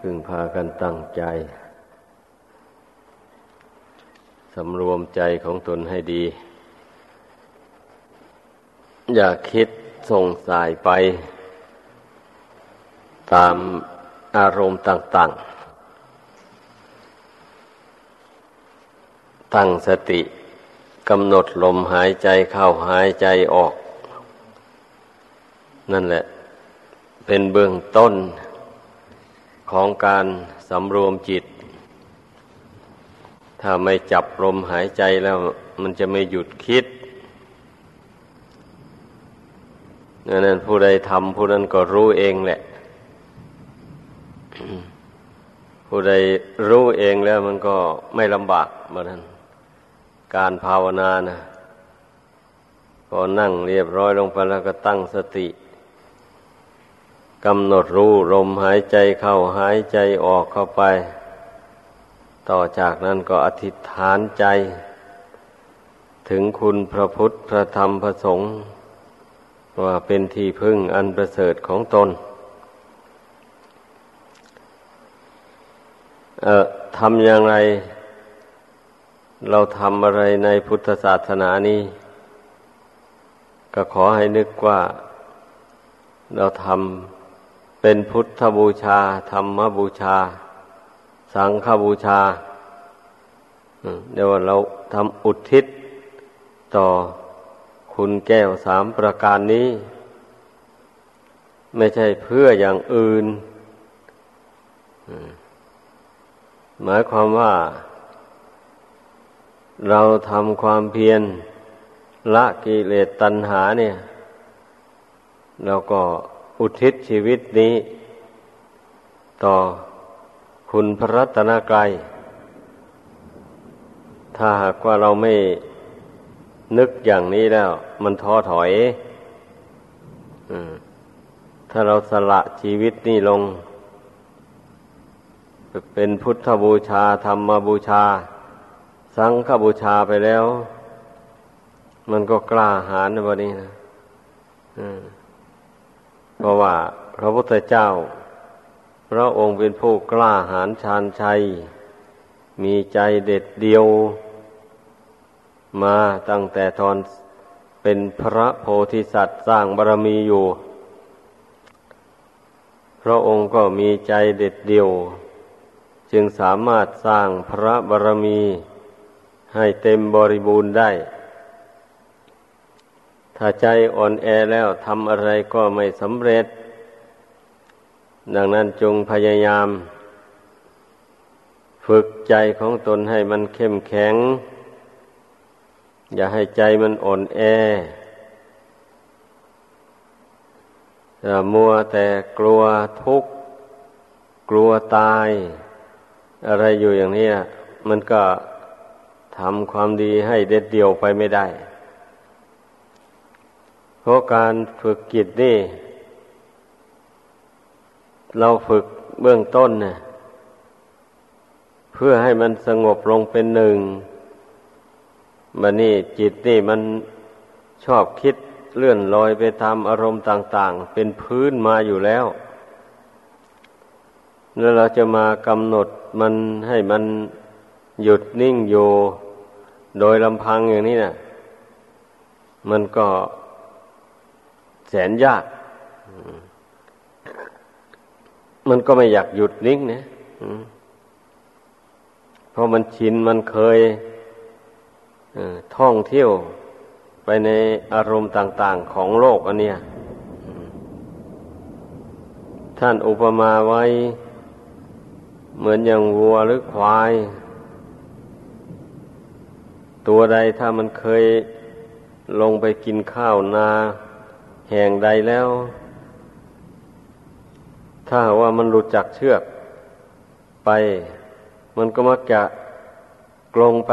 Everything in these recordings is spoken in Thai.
พึงพากันตั้งใจ สำรวมใจของตนให้ดี อย่าคิดส่งสายไป ตามอารมณ์ต่าง ๆ ตั้งสติกำหนดลมหายใจเข้าหายใจออก นั่นแหละ เป็นเบื้องต้น ของการสำรวมจิต ถ้าไม่จับลมหายใจแล้วมันจะไม่หยุดคิดดังนั้นผู้ใดทำผู้นั้นก็รู้เองแหละ ผู้ใดรู้เองแล้วมันก็ไม่ลำบากเหมือนนั้น การภาวนานะก็นั่งเรียบร้อยลงไปแล้วก็ตั้งสติ กำหนดรู้ลมหายใจเข้าหายใจออกเข้าไป ต่อจากนั้นก็อธิษฐานใจ ถึงคุณพระพุทธพระธรรมพระสงฆ์ว่าเป็นที่พึ่งอันประเสริฐของตน เอ่อทำอย่างไร เราทำอะไรในพุทธศาสนานี้ ก็ขอให้นึกว่า เราทำ เป็นพุทธบูชา ธรรมบูชา สังฆบูชาเดี๋ยวเราทำอุทิศต่อคุณแก้วสามประการนี้ ไม่ใช่เพื่ออย่างอื่น หมายความว่า เราทำความเพียรละกิเลสตัณหาเนี่ย แล้วก็ อุทิศชีวิตนี้ ต่อคุณพระรัตนกรัยถ้าหากว่าเราไม่นึกอย่างนี้แล้ว มันท้อถอยถ้าเราสละชีวิตนี้ลง เป็นพุทธบูชาธรรมบูชา สังฆบูชาไปแล้ว มันก็กล้าหาญในวันนี้นะอืม เพราะว่าพระพุทธเจ้า พระองค์เป็นผู้กล้าหาญชาญชัย มีใจเด็ดเดียว มาตั้งแต่ตอนเป็นพระโพธิสัตว์สร้างบารมีอยู่ พระองค์ก็มีใจเด็ดเดียว จึงสามารถสร้างพระบารมีให้เต็มบริบูรณ์ได้ ถ้าใจอ่อนแอแล้วทำอะไรก็ไม่สำเร็จ ดังนั้นจงพยายาม ฝึกใจของตนให้มันเข้มแข็ง อย่าให้ใจมันอ่อนแออย่ามัวแต่กลัวทุกข์ กลัวตาย อะไรอยู่อย่างนี้มันก็ทำความดีให้เด็ดเดี่ยวไปไม่ได้ เพราะการฝึกจิตนี่ เราฝึกเบื้องต้นเนี่ยเพื่อให้มันสงบลงเป็นหนึ่งมันนี่จิตนี่มันชอบคิดเลื่อนลอยไปตามอารมณ์ต่าง ๆ เป็นพื้นมาอยู่แล้ว แล้วเราจะมากำหนดมันให้มันหยุดนิ่งอยู่ โดยลำพังอย่างนี้นะ่ะ มันก็ แสนยาก มันก็ไม่อยากหยุดนิ่งนะเพราะมันชินมันเคยท่องเที่ยวไปในอารมณ์ต่าง ๆ ของโลกอันเนี้ยท่านอุปมาไว้ เหมือนอย่างวัวหรือควาย ตัวใดถ้ามันเคยลงไปกินข้าวนา แห่งใดแล้ว ถ้าว่ามันหลุดจากเชือกไป มันก็มักจะกลงไป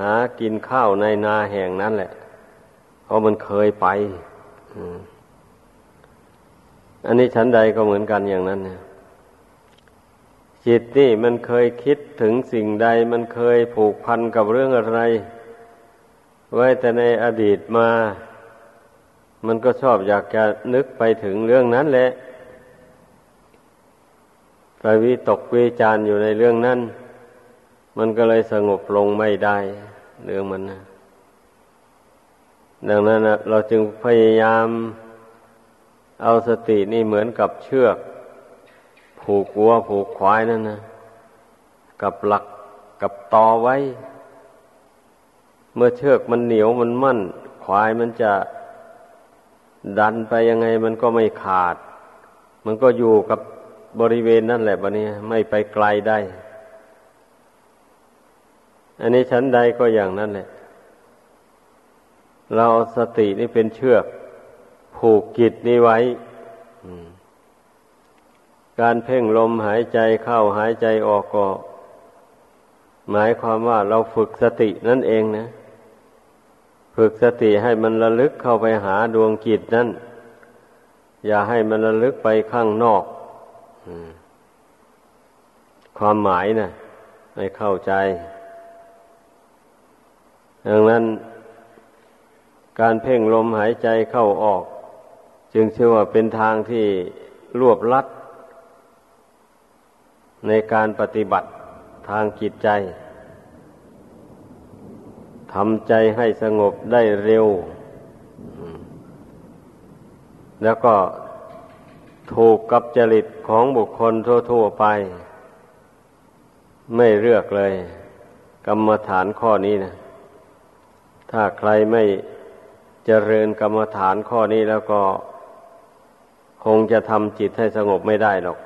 หากินข้าวในนาแห่งนั้นแหละ เพราะมันเคยไปอันนี้ชั้นใดก็เหมือนกันอย่างนั้นเนี่ยจิตนี่มันเคยคิดถึงสิ่งใด มันเคยผูกพันกับเรื่องอะไร ไว้แต่ในอดีตมา มันก็ชอบอยากจะนึกไปถึงเรื่องนั้นแหละไปวิตกวิจารอยู่ในเรื่องนั้น มันก็เลยสงบลงไม่ได้ เรื่องมันนะดังนั้นนะเราจึงพยายามเอาสตินี่เหมือนกับเชือก ผูกวัวผูกควายนั่นนะกับหลักกับตอไว้ เมื่อเชือกมันเหนียวมันมั่น ควายมันจะ ดันไปยังไงมันก็ไม่ขาด มันก็อยู่กับบริเวณนั่นแหละบะนี้ไม่ไปไกลได้ อันนี้ชั้นใดก็อย่างนั้นแหละ เราสตินี่เป็นเชือก ผูกกิจนี้ไว้ การเพ่งลมหายใจเข้าหายใจออกก็ หมายความว่าเราฝึกสตินั่นเองนะ ฝึกสติให้มันระลึกเข้าไปหาดวงกิจนั้นอย่าให้มันระลึกไปข้างนอกความหมายนะให้เข้าใจ ดังนั้น การเพ่งลมหายใจเข้าออก จึงชื่อว่าเป็นทางที่รวบลัด ในการปฏิบัติทางจิตใจ ทำใจให้สงบได้เร็ว แล้วก็ถูกกับจริตของบุคคลทั่วๆไป ไม่เลือกเลย กรรมฐานข้อนี้นะถ้าใครไม่เจริญกรรมฐานข้อนี้แล้วก็คงจะทำจิตให้สงบไม่ได้หรอก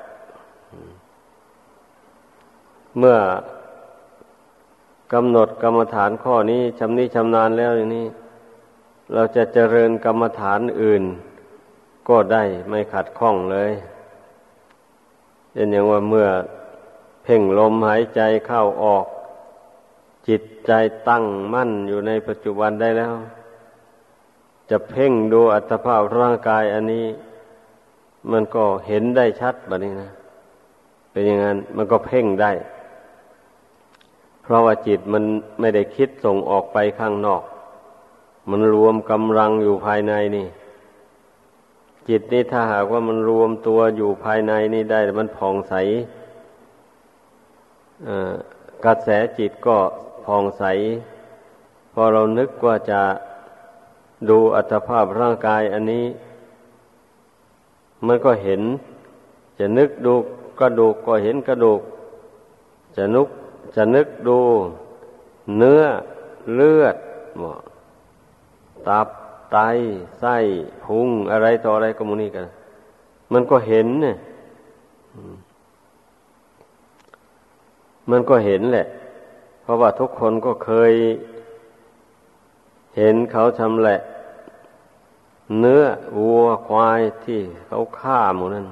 เมื่อ กำหนดกรรมฐานข้อนี้ชำนิชำนาญแล้วอย่างนี้ เราจะเจริญกรรมฐานอื่น ก็ได้ไม่ขัดข้องเลยเช่นอย่างว่าเมื่อเพ่งลมหายใจเข้าออก จิตใจตั้งมั่นอยู่ในปัจจุบันได้แล้ว จะเพ่งดูอัตภาพร่างกายอันนี้ มันก็เห็นได้ชัดแบบนี้นะ เป็นอย่างนั้นมันก็เพ่งได้ ราะว่าจิตมันไม่ได้คิดส่งออกไปข้างนอก มันรวมกำลังอยู่ภายในนี่ จิตนี่ถ้าหากว่ามันรวมตัวอยู่ภายในนี่ได้ มันผ่องใสกระแสจิตก็ผ่องใส พอเรานึกว่าจะดูอัตภาพร่างกายอันนี้ มันก็เห็น จะนึกดูกระดูกก็เห็นกระดูก จะนุก จะนึกดูเนื้อเลือดตับไตไส้พุงอะไรต่ออะไรก็มูนี่กัน มันก็เห็นเนี่ยมันก็เห็นแหละ เพราะว่าทุกคนก็เคย เห็นเขาชำแหละ เนื้อวัวควายที่เขาฆ่าหมูนั้น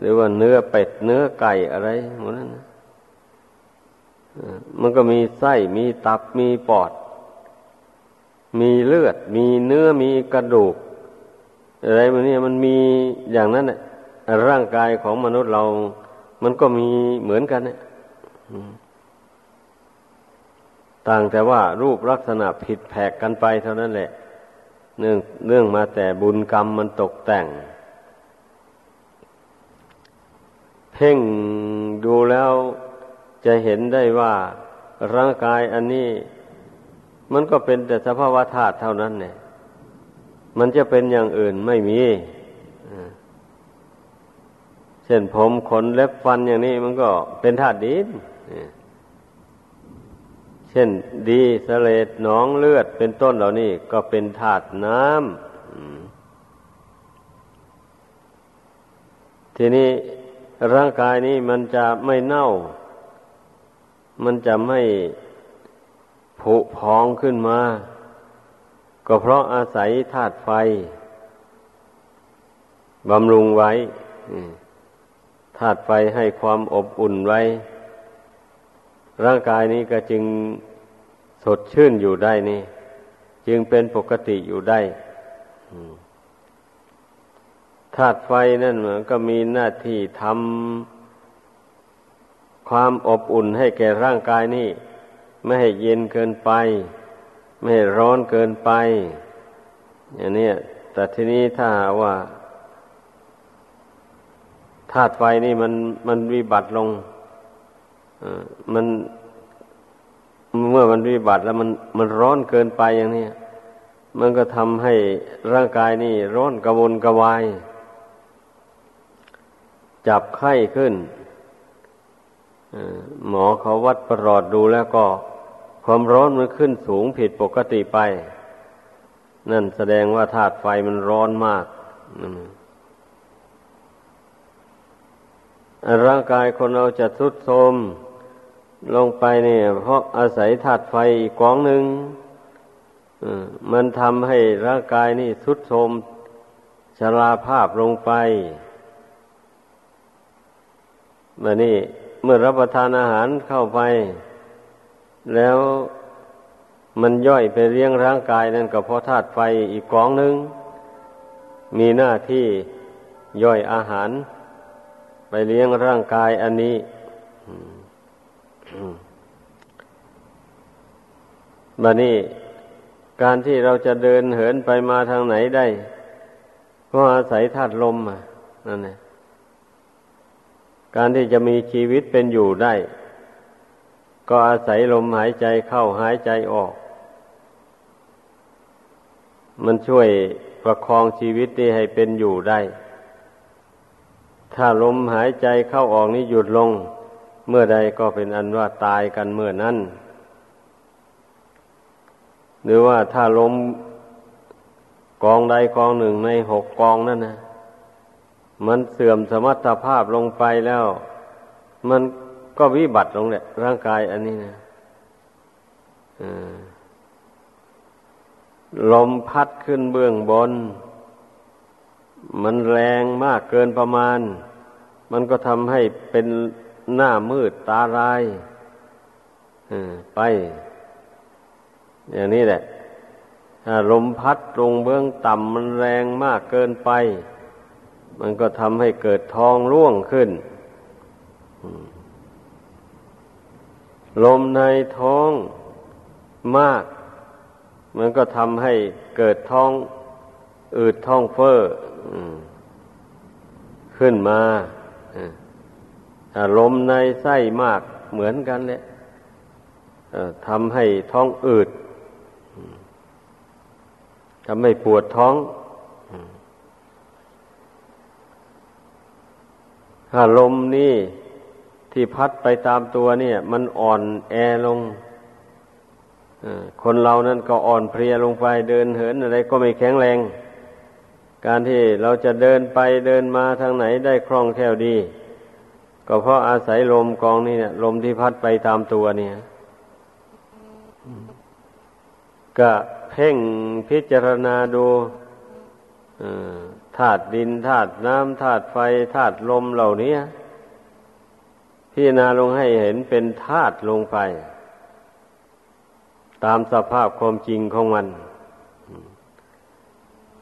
หรือว่าเนื้อเป็ดเนื้อไก่อะไรหมูนั้นนะ มันก็มีไส้ มีตับ มีปอด มีเลือด มีเนื้อ มีกระดูก อะไรมันนี่มันมีอย่างนั้นแหละร่างกายของมนุษย์เรา มันก็มีเหมือนกันเนี่ยต่างแต่ว่ารูปลักษณะผิดแผกกันไปเท่านั้นแหละ เนื่องเนื่องมาแต่บุญกรรมมันตกแต่ง เพ่งดูแล้ว จะเห็นได้ว่าร่างกายอันนี้ มันก็เป็นแต่สภาวะธาตุเท่านั้นเนี่ย มันจะเป็นอย่างอื่นไม่มีเช่นผมขนเล็บฟันอย่างนี้มันก็เป็นธาตุดินเช่นดีสเลดหนองเลือดเป็นต้นเหล่านี้ก็เป็นธาตุน้ำทีนี้ร่างกายนี้มันจะไม่เน่า มันจะไม่ผุพองขึ้นมา ก็เพราะอาศัยธาตุไฟบำรุงไว้ธาตุไฟให้ความอบอุ่นไว้ ร่างกายนี้ก็จึงสดชื่นอยู่ได้นี่ จึงเป็นปกติอยู่ได้ธาตุไฟนั่นเหมันก็มีหน้าที่ทำ ความอบอุ่นให้แก่ร่างกายนี่ ไม่ให้เย็นเกินไป ไม่ให้ร้อนเกินไป อย่างนี้แต่ทีนี้ถ้าว่าธาตุไฟนี่มันมันวิบัติลงมันเมื่อมันวิบัติแล้วมันมันร้อนเกินไปอย่างนี้มันก็ทำให้ร่างกายนี่ร้อนกระวนกระวาย จับไข้ขึ้น หมอเขาวัดประหลอดดูแล้วก็ ความร้อนมันขึ้นสูงผิดปกติไป นั่นแสดงว่าธาตุไฟมันร้อนมากร่างกายคนเราจะทุดโทมลงไปเนี่ย เพราะอาศัยธาตุไฟกองหนึ่งมันทำให้ร่างกายนี่ทุดโทมชราภาพลงไปมานี่ เมื่อรับประทานอาหารเข้าไป แล้วมันย่อยไปเลี้ยงร่างกายนั่นก็เพราะธาตุไฟอีกกองหนึ่ง มีหน้าที่ย่อยอาหาร ไปเลี้ยงร่างกายอันนี้บัดนี้การที่เราจะเดินเหินไปมาทางไหนได้ ก็อาศัยธาตุลมอะนั่นแหละ การที่จะมีชีวิตเป็นอยู่ได้ ก็อาศัยลมหายใจเข้าหายใจออก มันช่วยประคองชีวิตนี้ให้เป็นอยู่ได้ ถ้าลมหายใจเข้าออกนี้หยุดลง เมื่อใดก็เป็นอันว่าตายกันเมื่อนั้น หรือว่าถ้าลมกองใดกองหนึ่งในหกกองนั่นนะ มันเสื่อมสมรรถภาพลงไปแล้ว มันก็วิบัติลงแหละร่างกายอันนี้นะลมพัดขึ้นเบื้องบน มันแรงมากเกินประมาณ มันก็ทำให้เป็นหน้ามืดตาลายไป อย่างนี้แหละถ้าลมพัดลงเบื้องต่ำมันแรงมากเกินไป มันก็ทำให้เกิดท้องร่วงขึ้น ลมในท้องมาก มันก็ทำให้เกิดท้อง อืดท้องเฟ้อขึ้นมาถ้าลมในไส้มากเหมือนกันเลยทำให้ท้องอืดทำให้ปวดท้อง ถ้าลมนี่ที่พัดไปตามตัวเนี่ย มันอ่อนแอลงคนเรานั้นก็อ่อนเพลียลงไปเดินเหินอะไรก็ไม่แข็งแรง การที่เราจะเดินไปเดินมาทางไหนได้คล่องแคล่วดี ก็เพราะอาศัยลมกองนี่เนี่ยลมที่พัดไปตามตัวเนี่ยก็เพ่งพิจารณาดู ธาตุดินธาตุน้ำธาตุไฟธาตุลมเหล่านี้พิจารณาลงให้เห็นเป็นธาตุลงไป ตามสภาพความจริงของมัน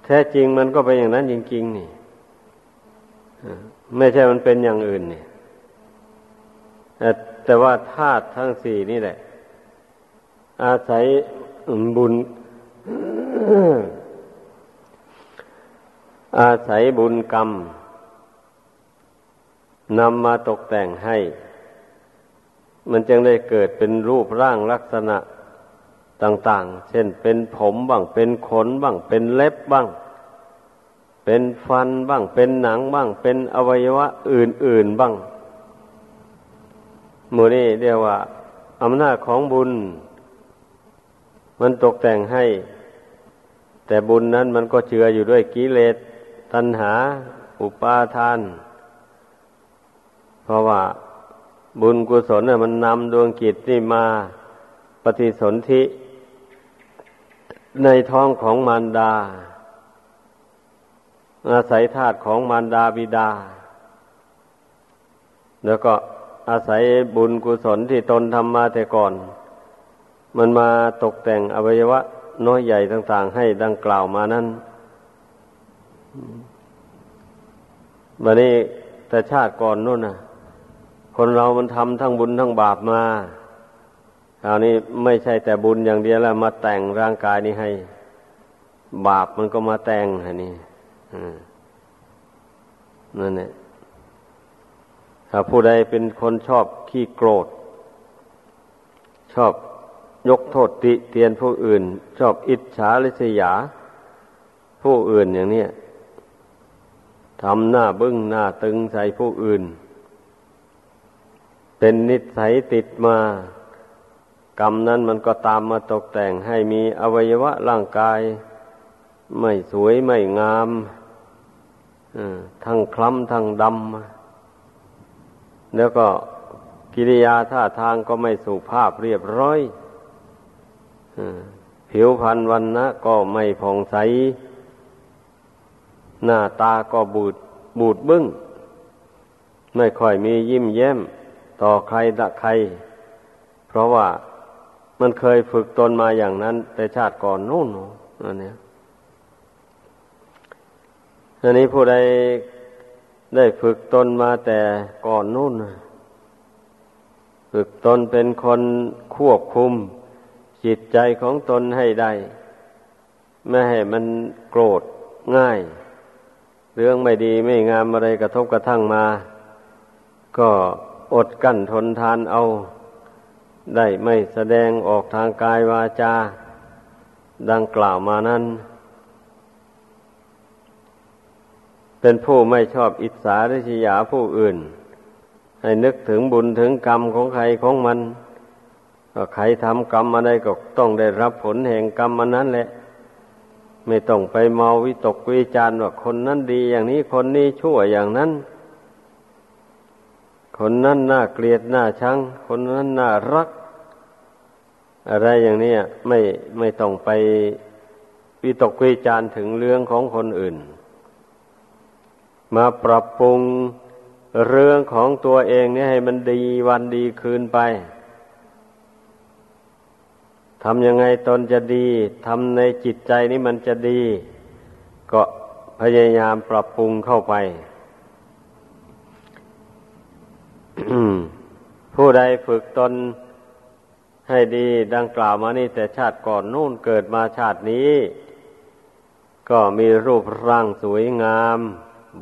แท้จริงมันก็เป็นอย่างนั้นจริงๆนี่ไม่ใช่มันเป็นอย่างอื่นนี่แต่ว่าธาตุทั้งสี่นี่แหละ อาศัยบุญ อาศัยบุญกรรมนำมาตกแต่งให้ มันจึงได้เกิดเป็นรูปร่างลักษณะต่าง ๆ เช่นเป็นผมบ้าง เป็นขนบ้าง เป็นเล็บบ้าง เป็นฟันบ้าง เป็นหนังบ้าง เป็นอวัยวะอื่น ๆบ้างมูนี่เรียกว่าอำนาจของบุญ มันตกแต่งให้ แต่บุญนั้นมันก็เจืออยู่ด้วยกิเลส ตัณหา อุปาทาน เพราะว่าบุญกุศลน่ะมันนำดวงกิจนี่มาปฏิสนธิในท้องของมารดา อาศัยธาตุของมารดาบิดา แล้วก็อาศัยบุญกุศลที่ตนทำมาแต่ก่อน มันมาตกแต่งอวัยวะน้อยใหญ่ต่าง ๆ ให้ดังกล่าวมานั้น วันนี้แต่ชาติก่อนนู่นน่ะ คนเรามันทำทั้งบุญทั้งบาปมาคราวนี้ไม่ใช่แต่บุญอย่างเดียวแล้วมาแต่งร่างกายนี้ให้ บาปมันก็มาแต่งอันนี้นั่นแหละถ้าผู้ใดเป็นคนชอบขี้โกรธ ชอบยกโทษติเตียนผู้อื่น ชอบอิจฉาริษยา ผู้อื่นอย่างเนี้ย ทำหน้าบึ้งหน้าตึงใส่ผู้อื่น เป็นนิสัยติดมากรรมนั้นมันก็ตามมาตกแต่งให้มีอวัยวะร่างกาย ไม่สวยไม่งามทั้งคล้ำทั้งดำแล้วก็กิริยาท่าทางก็ไม่สุภาพเรียบร้อยผิวพรรณวันนะก็ไม่ผ่องใส หน้าตาก็บูดบูดบึ้ง ไม่ค่อยมียิ้มแย้ม ต่อใครตะใคร เพราะว่ามันเคยฝึกตนมาอย่างนั้น แต่ชาติก่อนนู่นอันนี้อันนี้ผู้ใดได้ฝึกตนมาแต่ก่อนนู่นฝึกตนเป็นคนควบคุม จิตใจของตนให้ได้ ไม่ให้มันโกรธง่าย เรื่องไม่ดีไม่งามอะไรกระทบกระทั่งมา ก็อดกั้นทนทานเอา ได้ไม่แสดงออกทางกายวาจา ดังกล่าวมานั้น เป็นผู้ไม่ชอบอิจฉาริษยาผู้อื่น ให้นึกถึงบุญถึงกรรมของใครของมัน ก็ใครทำกรรมอะไรก็ต้องได้รับผลแห่งกรรมมันนั้นแหละ ไม่ต้องไปเมาวิตกวิจารว่าคนนั้นดีอย่างนี้คนนี้ชั่วอย่างนั้น คนนั้นน่าเกลียดน่าชัง คนนั้นน่ารัก อะไรอย่างนี้ไม่ไม่ต้องไปวิตกวิจารถึงเรื่องของคนอื่น มาปรับปรุงเรื่องของตัวเองเนี่ยให้มันดีวันดีคืนไป ทำยังไงตนจะดีทำในจิตใจนี้มันจะดี ก็พยายามปรับปรุงเข้าไป ผู้ใดฝึกตนให้ดีดังกล่าวมานี่แต่ชาติก่อนนู่นเกิดมาชาตินี้ ก็มีรูปร่างสวยงาม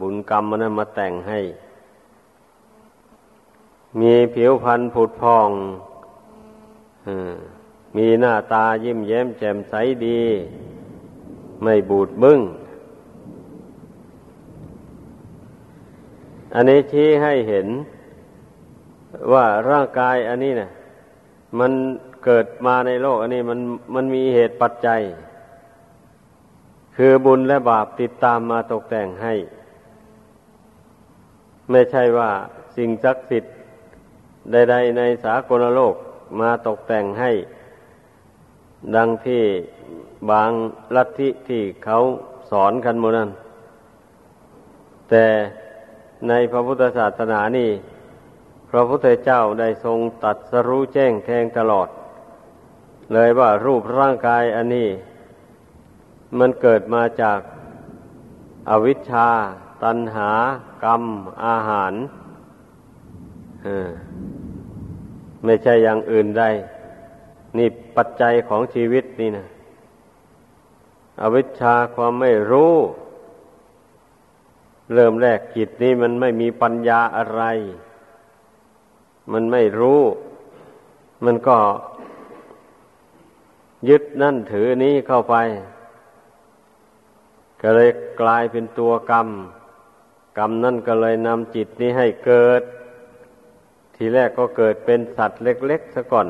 บุญกรรมมันมาแต่งให้ มีผิวพรรณผุดพองมี มีหน้าตายิ้มแย้มแจ่มใสดี ไม่บูดบึ้ง อันนี้ชี้ให้เห็นว่าร่างกายอันนี้เนะ่ยมันเกิดมาในโลก อันนี้มันมันมีเหตุปัจจัย คือบุญและบาปติดตามมาตกแต่งให้ ไม่ใช่ว่าสิ่งศักดิ์สิทธิ์ใด ๆ ในสากลโลกมาตกแต่งให้ ดังที่บางลัทธิที่เขาสอนกันโมนั้น แต่ในพระพุทธศาสนานี่ พระพุทธเจ้าได้ทรงตัดสรู้แจ้งแทงตลอด เลยว่ารูปร่างกายอันนี้ มันเกิดมาจากอวิชชา ตัณหา กรรม อาหาร ไม่ใช่อย่างอื่นใด นี่ปัจจัยของชีวิตนี่นะอวิชชาความไม่รู้ เริ่มแรกจิตนี้มันไม่มีปัญญาอะไร มันไม่รู้ มันก็ยึดนั่นถือนี้เข้าไป ก็เลยกลายเป็นตัวกรรม กรรมนั่นก็เลยนำจิตนี้ให้เกิด ทีแรกก็เกิดเป็นสัตว์เล็ก ๆซะก่อน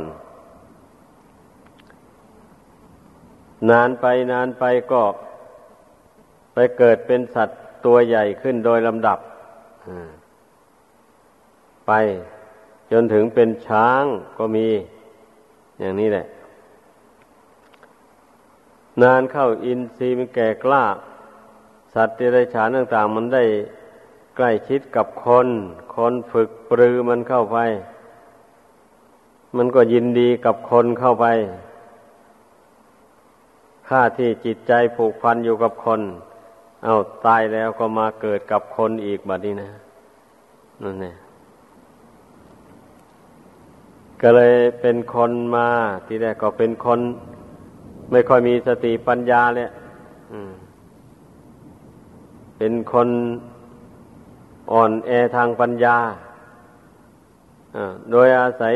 นานไปนานไปก็ไปเกิดเป็นสัตว์ตัวใหญ่ขึ้นโดยลำดับไปจนถึงเป็นช้างก็มี อย่างนี้แหละ นานเข้าอินทรีย์มันแก่กล้า สัตว์ที่ไรฉานต่าง ๆ มันได้ใกล้ชิดกับคน คนฝึกปรือมันเข้าไป มันก็ยินดีกับคนเข้าไป ค่าที่จิตใจผูกพันอยู่กับคน เอาตายแล้วก็มาเกิดกับคนอีกบัดนี้นะนั่นเนี่ยก็เลยเป็นคนมาทีแรกก็เป็นคน ไม่ค่อยมีสติปัญญาเลยเป็นคนอ่อนแอทางปัญญาโดยอาศัย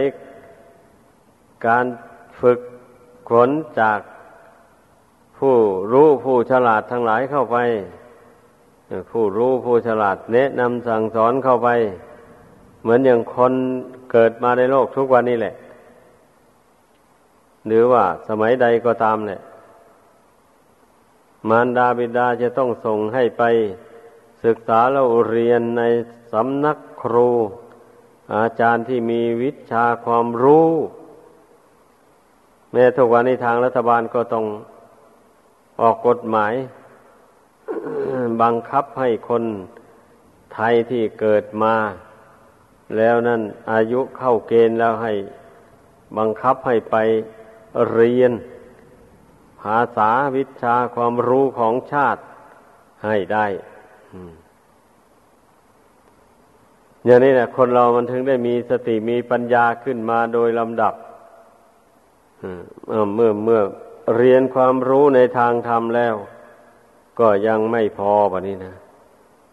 การฝึกขนจาก ผู้รู้ผู้ฉลาดทั้งหลายเข้าไป ผู้รู้ผู้ฉลาดแนะนำสั่งสอนเข้าไป เหมือนอย่างคนเกิดมาในโลกทุกวันนี้แหละ หรือว่าสมัยใดก็ตามแหละมารดาบิดาจะต้องส่งให้ไป ศึกษาแล้วเรียนในสำนักครู อาจารย์ที่มีวิชาความรู้ แม้ทุกวันในทางรัฐบาลก็ต้อง ออกกฎหมาย บังคับให้คนไทยที่เกิดมา แล้วนั่นอายุเข้าเกณฑ์แล้วให้บังคับให้ไปเรียน ภาษาวิชาความรู้ของชาติให้ได้อย่างนี้นะคนเรามันถึงได้มีสติมีปัญญาขึ้นมาโดยลำดับเมื่อเมื่อ เรียนความรู้ในทางธรรมแล้ว ก็ยังไม่พอแบบนี้นะ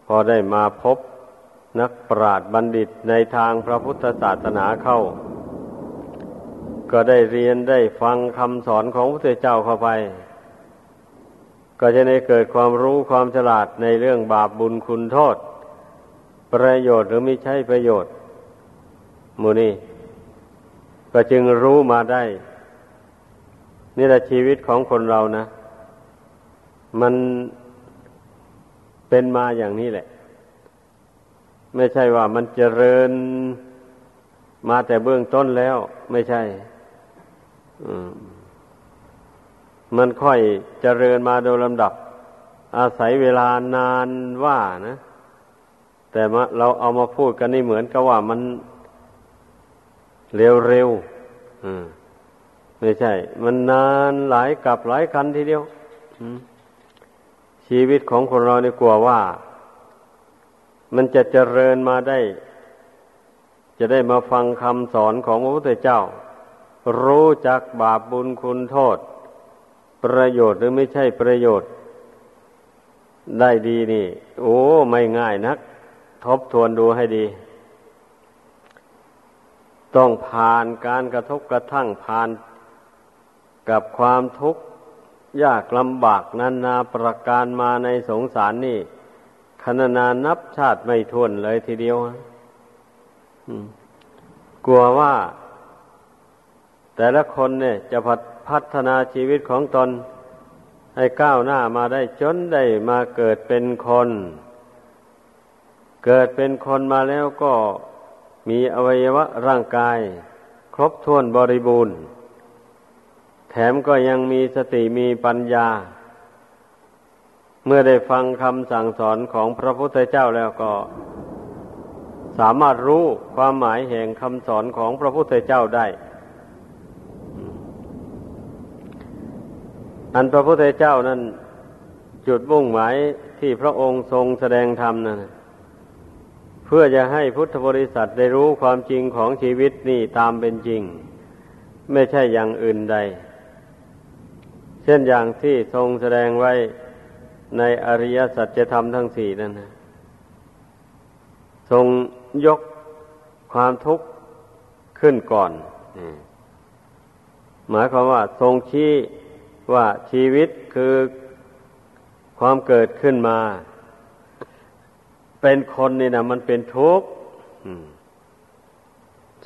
พอได้มาพบนักปราชญ์บัณฑิตในทางพระพุทธศาสนาเข้า ก็ได้เรียนได้ฟังคำสอนของพระพุทธเจ้าเข้าไป ก็จะได้เกิดความรู้ความฉลาดในเรื่องบาปบุญคุณโทษ ประโยชน์หรือไม่ใช่ประโยชน์มูนี่ก็จึงรู้มาได้ นี่แหละชีวิตของคนเรานะ มันเป็นมาอย่างนี้แหละ ไม่ใช่ว่ามันเจริญมาแต่เบื้องต้นแล้ว ไม่ใช่มันค่อยเจริญมาโดยลำดับ อาศัยเวลานานว่านะ แต่เราเอามาพูดกันนี่เหมือนกับว่ามันเร็วๆ ไม่ใช่ มันนานหลายกับหลายคันทีเดียวชีวิตของคนเราเนี่ยกลัวว่า มันจะเจริญมาได้ จะได้มาฟังคำสอนของพระพุทธเจ้า รู้จักบาปบุญคุณโทษ ประโยชน์หรือไม่ใช่ประโยชน์ ได้ดีนี่ โอ้ไม่ง่ายนัก ทบทวนดูให้ดีต้องผ่านการกระทบกระทั่งผ่าน กับความทุกข์ยากลำบากนานาประการมาในสงสารนี่ขนานานับชาติไม่ทวนเลยทีเดียวกลัวว่า แต่ละคนเนี่ยจะพัฒนาชีวิตของตน ให้ก้าวหน้ามาได้จนได้มาเกิดเป็นคน เกิดเป็นคนมาแล้วก็มีอวัยวะร่างกาย ครบถ้วนบริบูรณ์ แถมก็ยังมีสติมีปัญญา เมื่อได้ฟังคำสั่งสอนของพระพุทธเจ้าแล้วก็ สามารถรู้ความหมายแห่งคำสอนของพระพุทธเจ้าได้ อันพระพุทธเจ้านั้นจุดมุ่งหมายที่พระองค์ทรงแสดงธรรมนั้นเพื่อจะให้พุทธบริษัทได้รู้ความจริงของชีวิตนี่ตามเป็นจริง ไม่ใช่อย่างอื่นใด เช่นอย่างที่ทรงแสดงไว้ในอริยสัจธรรมทั้งสี่นั่นนะทรงยกความทุกข์ขึ้นก่อนหมายความว่าทรงชี้ว่าชีวิตคือความเกิดขึ้นมา เป็นคนนี่นะมันเป็นทุกข์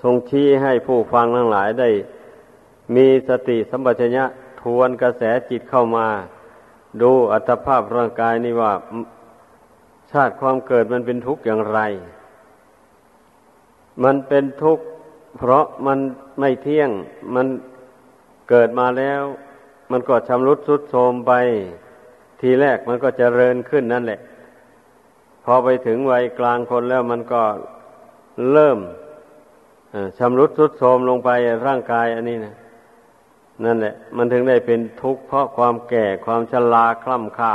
ทรงชี้ให้ผู้ฟังทั้งหลายได้ มีสติสัมปชัญญะ วนกระแสจิตเข้ามา ดูอัตภาพร่างกายนี่ว่า ชาติความเกิดมันเป็นทุกข์อย่างไร มันเป็นทุกข์เพราะมันไม่เที่ยง มันเกิดมาแล้ว มันก็ชำรุดทรุดโทรมไป ทีแรกมันก็จเจริญขึ้นนั่นแหละ พอไปถึงวัยกลางคนแล้วมันก็เริ่มชำรุดทรุดโทรมลงไปร่างกายอันนี้นะ นั่นแหละ มันถึงได้เป็นทุกข์เพราะความแก่ความชราคล่ำค่า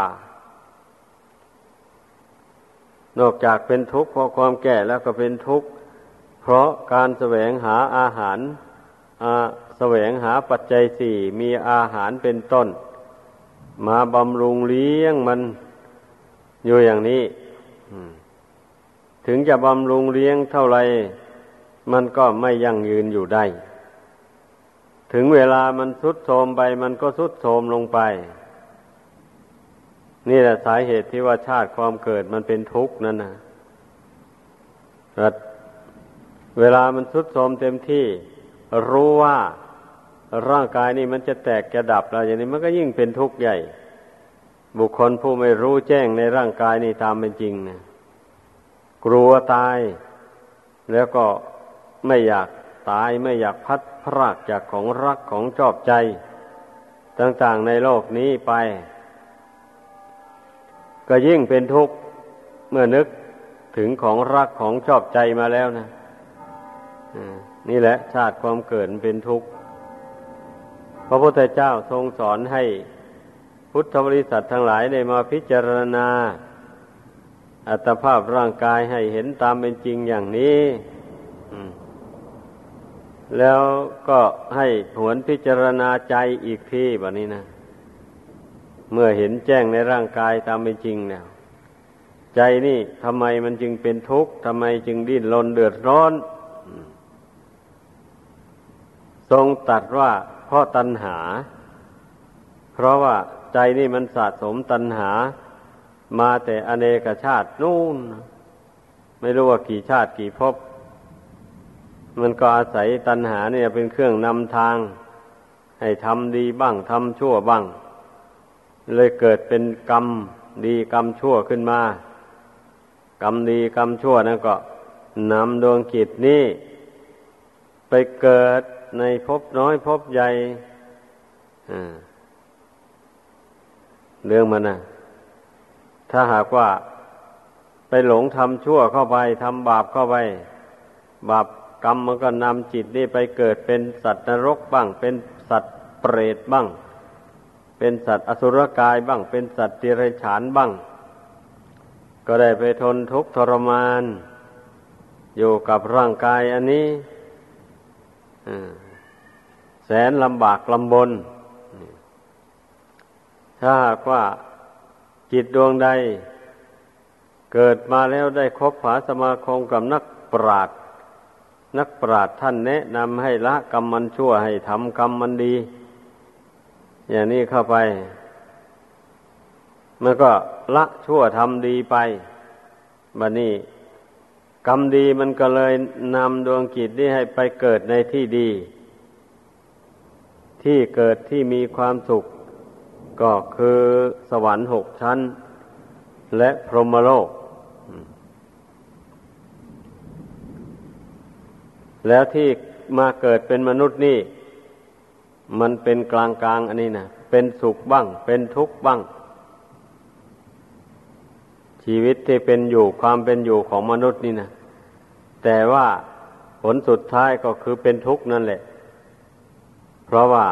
นอกจากเป็นทุกข์เพราะความแก่แล้วก็เป็นทุกข์เพราะการแสวงหาอาหารแสวงหาปัจจัยสี่มีอาหารเป็นต้น มาบำรุงเลี้ยงมันอยู่อย่างนี้ถึงจะบำรุงเลี้ยงเท่าไร มันก็ไม่ยั่งยืนอยู่ได้ ถึงเวลามันสุดโทมไปมันก็สุดโทมลงไป นี่แหละสาเหตุที่ว่าชาติความเกิดมันเป็นทุกข์นั่นนะเวลามันสุดโทมเต็มที่ รู้ว่าร่างกายนี่มันจะแตกจะดับแล้วอย่างนี้มันก็ยิ่งเป็นทุกข์ใหญ่ บุคคลผู้ไม่รู้แจ้งในร่างกายนี่ตามเป็นจริงนะกลัวตาย แล้วก็ไม่อยาก ตายไม่อยากพัดพรากจากของรักของชอบใจ ต่างๆในโลกนี้ไป ก็ยิ่งเป็นทุกข์เมื่อนึกถึงของรักของชอบใจมาแล้วนะนี่แหละชาติความเกิดเป็นทุกข์พระพุทธเจ้าทรงสอนให้พุทธบริษัททั้งหลายได้มาพิจารณา อัตภาพร่างกายให้เห็นตามเป็นจริงอย่างนี้ แล้วก็ให้หวนพิจารณาใจอีกทีแบบนี้นะ เมื่อเห็นแจ้งในร่างกายตามเป็นจริงแล้วใจนี่ทำไมมันจึงเป็นทุกข์ทำไมจึงดิ้นรนเดือดร้อน ทรงตัดว่าเพราะตัณหา เพราะว่าใจนี่มันสะสมตัณหา มาแต่อเนกชาตินู่น ไม่รู้ว่ากี่ชาติกี่ภพ มันก็อาศัยตัณหาเนี่ยเป็นเครื่องนำทาง ให้ทำดีบ้างทำชั่วบ้าง เลยเกิดเป็นกรรมดีกรรมชั่วขึ้นมา กรรมดีกรรมชั่วนั่นก็นำดวงกิจนี้ไปเกิดในภพน้อยภพใหญ่เรื่องมันนะถ้าหากว่าไปหลงทำชั่วเข้าไปทำบาปเข้าไป บาป กรรมมันก็นำจิตนี่ไปเกิดเป็นสัตว์นรกบ้าง เป็นสัตว์เปรตบ้าง เป็นสัตว์อสุรกายบ้าง เป็นสัตว์เดรัจฉานบ้าง ก็ได้ไปทนทุกข์ทรมาน อยู่กับร่างกายอันนี้แสนลำบากลำบน ถ้าหากว่าจิตดวงใด เกิดมาแล้วได้คบหาสมาคมกับนักปราชญ นักปราชญ์ท่านแนะนำให้ละกรรมมันชั่วให้ทำกรรมมันดี อย่างนี้เข้าไป มันก็ละชั่วทำดีไปบัดนี้กรรมดีมันก็เลยนำดวงกิจนี้ให้ไปเกิดในที่ดี ที่เกิดที่มีความสุข ก็คือสวรรค์หกชั้น และพรหมโลก แล้วที่มาเกิดเป็นมนุษย์นี่ มันเป็นกลางกลางอันนี้นะเป็นสุขบ้าง เป็นทุกข์บ้าง ชีวิตที่เป็นอยู่ความเป็นอยู่ของมนุษย์นี่นะแต่ว่าผลสุดท้ายก็คือเป็นทุกข์นั่นแหละ เพราะว่า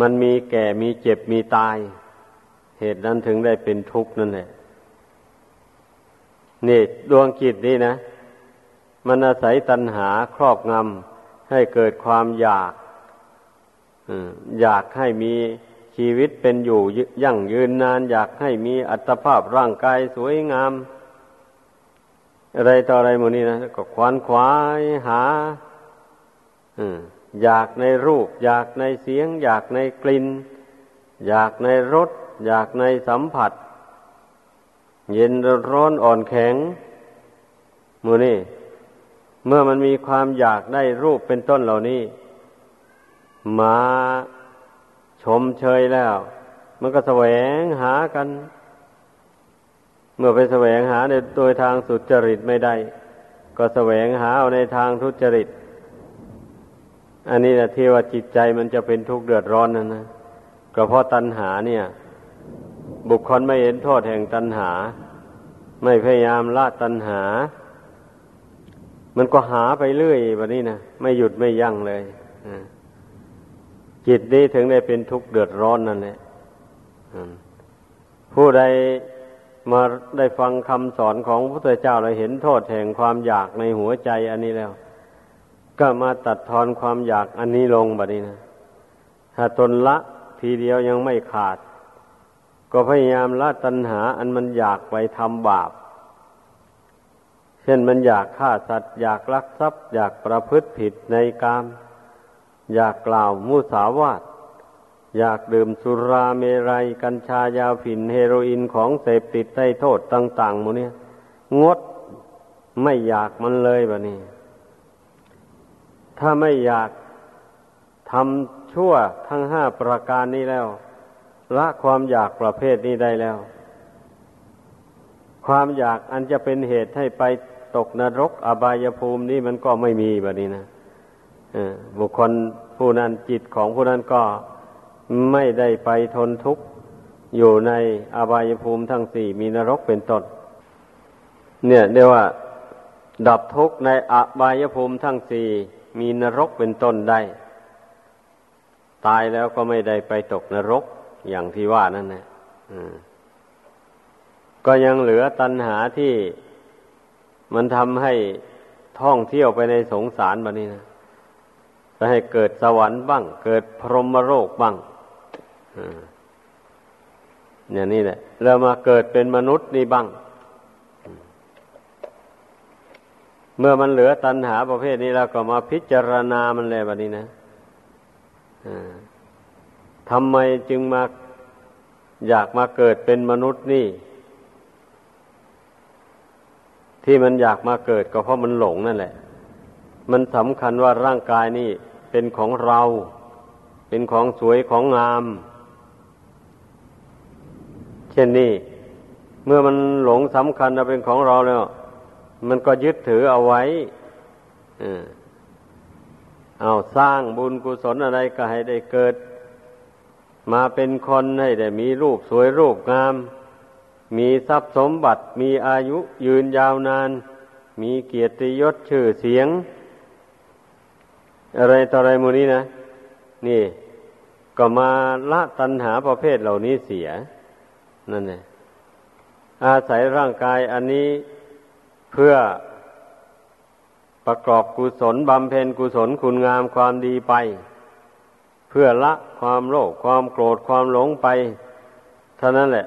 มันมีแก่มีเจ็บมีตาย เหตุนั้นถึงได้เป็นทุกข์นั่นแหละนี่ดวงจิตนี่นะ มันอาศัยตัณหาครอบงำให้เกิดความอยากอยากให้มีชีวิตเป็นอยู่ยั่งยืนนาน อยากให้มีอัตภาพร่างกายสวยงาม อะไรต่ออะไรหมดนี้นะก็ควานขวายหาอยากในรูป อยากในเสียง อยากในกลิ่น อยากในรสอยากในสัมผัส เย็นร้อนอ่อนแข็งมูนี่ เมื่อมันมีความอยากได้รูปเป็นต้นเหล่านี้ มาชมเชยแล้ว มันก็แสวงหากัน เมื่อไปแสวงหาในโดยทางสุจริตไม่ได้ ก็แสวงหาเอาในทางทุจริต อันนี้นะที่ว่าจิตใจมันจะเป็นทุกข์เดือดร้อนนั่นนะก็เพราะตัณหาเนี่ย บุคคลไม่เห็นโทษแห่งตัณหา ไม่พยายามละตัณหา มันก็หาไปเรื่อยแบบนี้นะไม่หยุดไม่ยั้งเลยจิตนี้ถึงได้เป็นทุกข์เดือดร้อนนั่นแหละผู้ใดมาได้ฟังคำสอนของพระพุทธเจ้าแล้วเห็นโทษแห่งความอยากในหัวใจอันนี้แล้ว ก็มาตัดทอนความอยากอันนี้ลงแบบนี้นะถ้าตนละทีเดียวยังไม่ขาด ก็พยายามละตัณหาอันมันอยากไปทำบาป เช่นมันอยากฆ่าสัตว์ อยากลักทรัพย์ อยากประพฤติผิดในกาม อยากกล่าวมุสาวาทอยากดื่มสุราเมรัย กัญชายาฝิ่นเฮโรอีนของเสพติดได้โทษต่างๆหมดเนี่ยงดไม่อยากมันเลยแบบนี้ ถ้าไม่อยากทำชั่วทั้งห้าประการนี้แล้ว ละความอยากประเภทนี้ได้แล้ว ความอยากอันจะเป็นเหตุให้ไป ตกนรก อบายภูมินี่มันก็ไม่มีแบบนี้นะบุคคลผู้นั้นจิตของผู้นั้นก็ไม่ได้ไปทนทุกข์อยู่ในอบายภูมิทั้งสี่มีนรกเป็นต้นเนี่ยเรียกว่า ดับทุกข์ในอบายภูมิทั้งสี่มีนรกเป็นต้นได้ ตายแล้วก็ไม่ได้ไปตกนรกอย่างที่ว่านั่นนะก็ยังเหลือตัณหาที่ มันทำให้ท่องเที่ยวไปในสงสารแบบนี้นะจะให้เกิดสวรรค์บ้าง เกิดพรหมโลกบ้างอย่างนี้แหละเรามาเกิดเป็นมนุษย์นี่บ้าง เมื่อมันเหลือตัณหาประเภทนี้แล้วก็มาพิจารณามันเลยแบบนี้นะทำไมจึงมาอยากมาเกิดเป็นมนุษย์นี่ ที่มันอยากมาเกิดก็เพราะมันหลงนั่นแหละ มันสำคัญว่าร่างกายนี่เป็นของเรา เป็นของสวยของงาม เช่นนี้ เมื่อมันหลงสำคัญว่าเป็นของเราแล้ว มันก็ยึดถือเอาไว้เอาสร้างบุญกุศลอะไรก็ให้ได้เกิด มาเป็นคนให้ได้มีรูปสวยรูปงาม มีทรัพย์สมบัติมีอายุยืนยาวนาน มีเกียรติยศชื่อเสียง อะไรต่ออะไรมูนี้นะ นี่ ก็มาละตัณหาประเภทเหล่านี้เสีย นั่นเองอาศัยร่างกายอันนี้เพื่อประกอบกุศลบำเพ็ญกุศลคุณงามความดีไป เพื่อละความโลภความโกรธความหลงไปเท่านั้นแหละ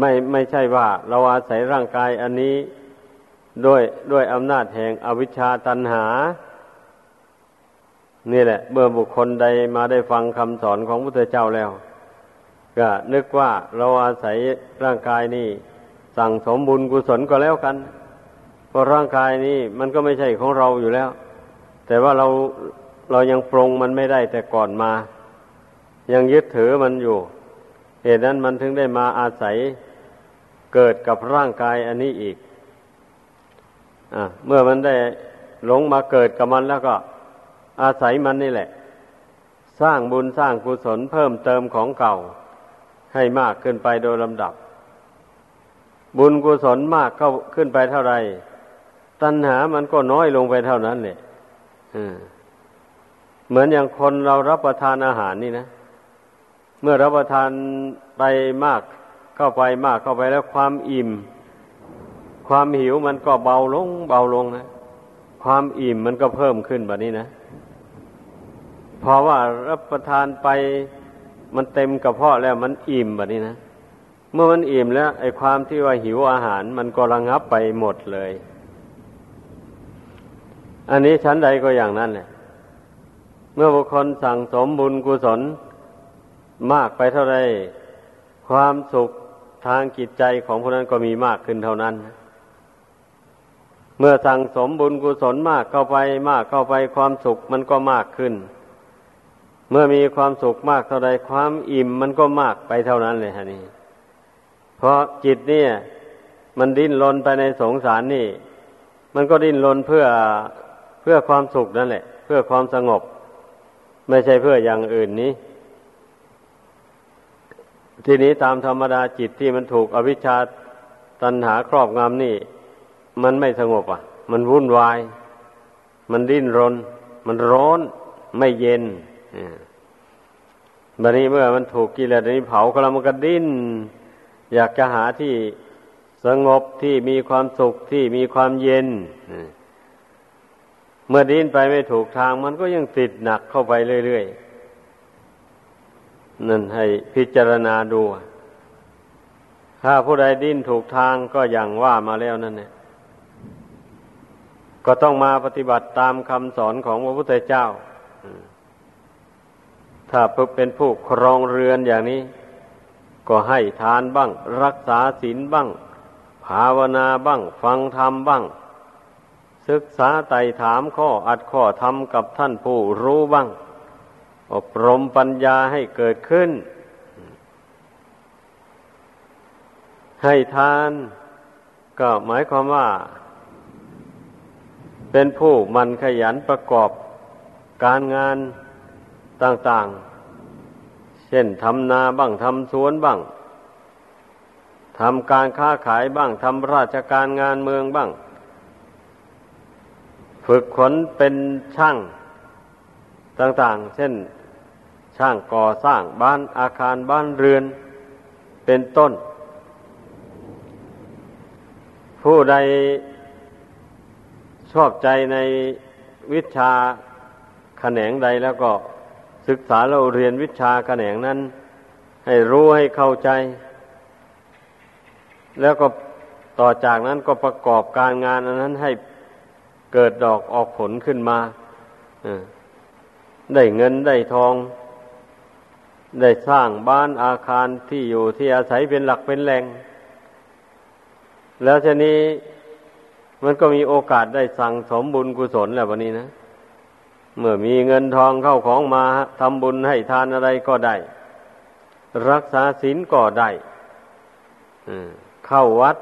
ไม่ไม่ใช่ว่าเราอาศัยร่างกายอันนี้ด้วยด้วยอำนาจแห่งอวิชชาตันหา นี่แหละ เมื่อบุคคลใดมาได้ฟังคำสอนของพระพุทธเจ้าแล้ว ก็นึกว่าเราอาศัยร่างกายนี่ สั่งสมบุญกุศลก็แล้วกันเพราะร่างกายนี้มันก็ไม่ใช่ของเราอยู่แล้ว แต่ว่าเราเรายังปรงมันไม่ได้แต่ก่อนมา ยังยึดถือมันอยู่ เหตุนั้นมันถึงได้มาอาศัยเกิดกับร่างกายอันนี้อีกอเมื่อมันได้หลงมาเกิดกับมันแล้วก็ อาศัยมันนี่แหละ สร้างบุญสร้างกุศลเพิ่มเติมของเก่า ให้มากขึ้นไปโดยลำดับ บุญกุศลมากเข้าขึ้นไปเท่าไรตัณหามันก็น้อยลงไปเท่านั้นเนี่ยเหมือนอย่างคนเรารับประทานอาหารนี่นะ เมื่อรับประทานไปมากเข้าไปมากเข้าไปแล้วความอิ่ม ความหิวมันก็เบาลง เบาลงนะความอิ่มมันก็เพิ่มขึ้นแบบนี้นะเพราะว่ารับประทานไปมันเต็มกระเพาะแล้วมันอิ่มแบบนี้นะเมื่อมันอิ่มแล้ว ไอ้ความที่ว่าหิวอาหารมันก็ระงับไปหมดเลย อันนี้ชั้นใดก็อย่างนั้นแหละเมื่อบุคคลสั่งสมบุญกุศล มากไปเท่าไรความสุขทางจิตใจของคนนั้นก็มีมากขึ้นเท่านั้น เมื่อสั่งสมบุญกุศลมากเข้าไป มากเข้าไปความสุขมันก็มากขึ้น เมื่อมีความสุขมากเท่าใดความอิ่มมันก็มากไปเท่านั้นเลยฮะนี่เพราะจิตเนี่ย มันดิ้นรนไปในสงสารนี่ มันก็ดิ้นรนเพื่อเพื่อความสุขนั่นแหละ เพื่อความสงบ ไม่ใช่เพื่ออย่างอื่นนี้ ทีนี้ตามธรรมดาจิตที่มันถูกอวิชชาตัณหาครอบงำนี่ มันไม่สงบอะ มันวุ่นวาย มันดิ้นรน มันร้อนไม่เย็นบัดนี้เมื่อมันถูกกิเลสนี้เผาก็แล้วมันก็ดิ้น อยากจะหาที่สงบที่มีความสุขที่มีความเย็นเมื่อดิ้นไปไม่ถูกทาง มันก็ยังติดหนักเข้าไปเรื่อยๆ นั่นให้พิจารณาดู ถ้าผู้ใดดิ้นถูกทางก็อย่างว่ามาแล้วนั่นเนี่ยก็ต้องมาปฏิบัติตามคำสอนของพระพุทธเจ้า ถ้าเป็นผู้ครองเรือนอย่างนี้ ก็ให้ทานบ้าง รักษาศีลบ้าง ภาวนาบ้าง ฟังธรรมบ้าง ศึกษาไต่ถามข้ออัดข้อธรรมกับท่านผู้รู้บ้าง อบรมปัญญาให้เกิดขึ้น ให้ทานก็หมายความว่า เป็นผู้มันขยันประกอบการงานต่างๆ เช่นทำนาบ้างทำสวนบ้างทำการค้าขายบ้างทำราชการงานเมืองบ้าง ฝึกขนเป็นช่างต่าง ๆ เช่น ช่างก่อสร้างบ้านอาคารบ้านเรือน เป็นต้น ผู้ใดชอบใจในวิชาแขนงใดแล้วก็ศึกษาเราเรียนวิชาแขนงนั้น ให้รู้ให้เข้าใจ แล้วก็ต่อจากนั้นก็ประกอบการงานอันนั้นให้เกิดดอกออกผลขึ้นมาได้เงินได้ทอง ได้สร้างบ้านอาคารที่อยู่ที่อาศัยเป็นหลักเป็นแหล่ง แล้วทีนี้มันก็มีโอกาสได้สั่งสมบุญกุศลแล้ววันนี้นะ เมื่อมีเงินทองเข้าของมาทำบุญให้ทานอะไรก็ได้ รักษาศีลก็ได้เข้าวัด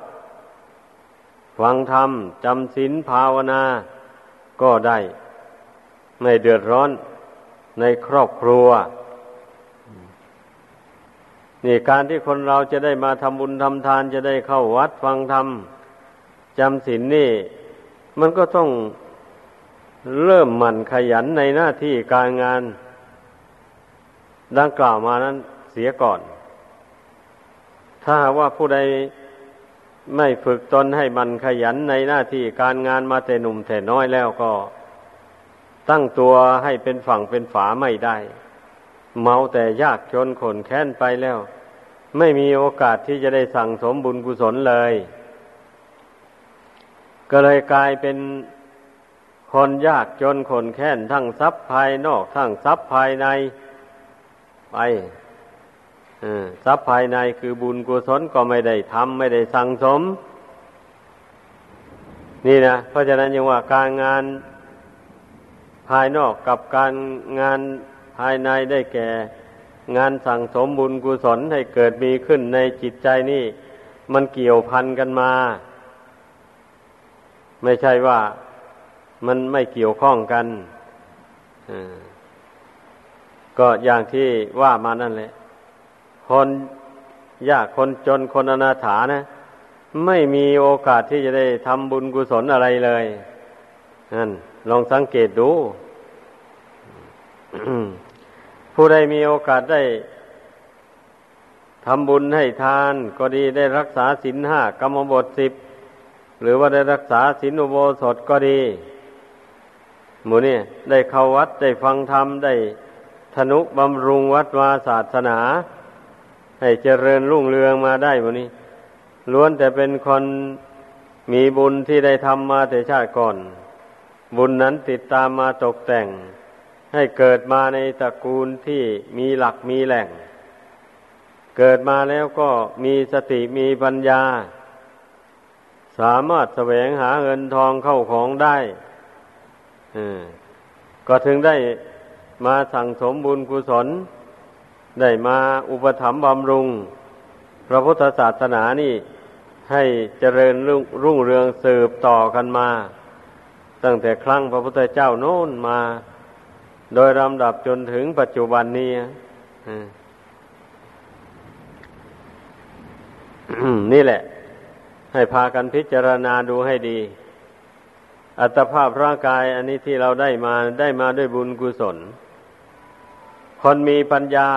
ฟังธรรมจำศีลภาวนาก็ได้ ไม่เดือดร้อนในครอบครัว นี่การที่คนเราจะได้มาทำบุญทำทานจะได้เข้าวัดฟังธรรมจำศีลนนี่ มันก็ต้องเริ่มหมั่นขยันในหน้าที่การงาน ดังกล่าวมานั้นเสียก่อน ถ้าว่าผู้ใดไม่ฝึกตนให้มันขยันในหน้าที่การงานมาแต่หนุ่มแต่น้อยแล้วก็ ตั้งตัวให้เป็นฝั่งเป็นฝาไม่ได้ เมาแต่ยากจนขนแค้นไปแล้ว ไม่มีโอกาสที่จะได้สั่งสมบุญกุศลเลย ก็เลยกลายเป็นคนยากจนคนแค้นทั้งทรัพย์ภายนอกทั้งทรัพย์ภายในไปทรัพย์ภายในคือบุญกุศลก็ไม่ได้ทำไม่ได้สั่งสม นี่นะเพราะฉะนั้นยังว่าการงานภายนอกกับการงาน ภายในได้แก่ งานสั่งสมบุญกุศลให้เกิดมีขึ้นในจิตใจนี่ มันเกี่ยวพันกันมา ไม่ใช่ว่ามันไม่เกี่ยวข้องกันก็อย่างที่ว่ามานั่นแหละ คนยากคนจนคนอนาถานะ ไม่มีโอกาสที่จะได้ทำบุญกุศลอะไรเลยนั่นลองสังเกตดู ผู้ใดมีโอกาสได้ทำบุญให้ทานก็ดีได้รักษาศีลห้ากรรมบทสิบหรือว่าได้รักษาศีลอุโบสถก็ดีหมูนี่ได้เข้าวัดได้ฟังธรรมได้ธนุบำรุงวัดวาศาสนา ให้เจริญรุ่งเรืองมาได้หมูนี้ล้วนแต่เป็นคนมีบุญที่ได้ทำมาแต่ชาติก่อน บุญนั้นติดตามมาตกแต่ง ให้เกิดมาในตระกูลที่มีหลักมีแหล่ง เกิดมาแล้วก็มีสติมีปัญญา สามารถแสวงหาเงินทองเข้าของได้ก็ถึงได้มาสั่งสมบุญกุศล ได้มาอุปถัมภ์บำรุง พระพุทธศาสนานี่ ให้เจริญรุ่งเรืองสืบต่อกันมา ตั้งแต่ครั้งพระพุทธเจ้าโน้นมา โดยลำดับจนถึงปัจจุบันนี้นี่แหละ ให้พากันพิจารณาดูให้ดี อัตภาพร่างกายอันนี้ที่เราได้มาได้มาด้วยบุญกุศล คนมีปัญญา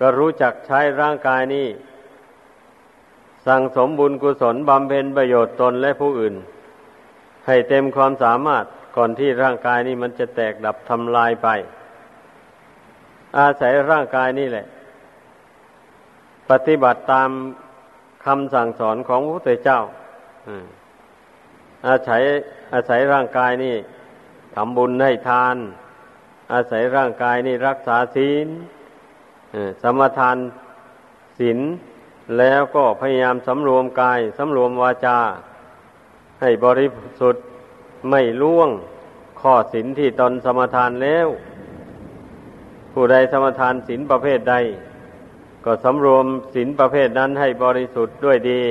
ก็รู้จักใช้ร่างกายนี้ สั่งสมบุญกุศลบำเพ็ญประโยชน์ตนและผู้อื่น ให้เต็มความสามารถ ก่อนที่ร่างกายนี้มันจะแตกดับทำลายไป อาศัยร่างกายนี่แหละ ปฏิบัติตามคคำสั่งสอนของพระพุทธเจ้าอาศัยอาศัยร่างกายนี่ทำบุญให้ทาน อาศัยร่างกายนี่รักษาศีลสมทานศีลแล้วก็พยายามสำรวมกายสำรวมวาจา ให้บริสุทธิ์ ไม่ล่วงข้อศีลที่ตนสมทานแล้ว ผู้ใดสมทานศีลประเภทใด ก็สำรวมศีลประเภทนั้นให้บริสุทธิ์ด้วยดี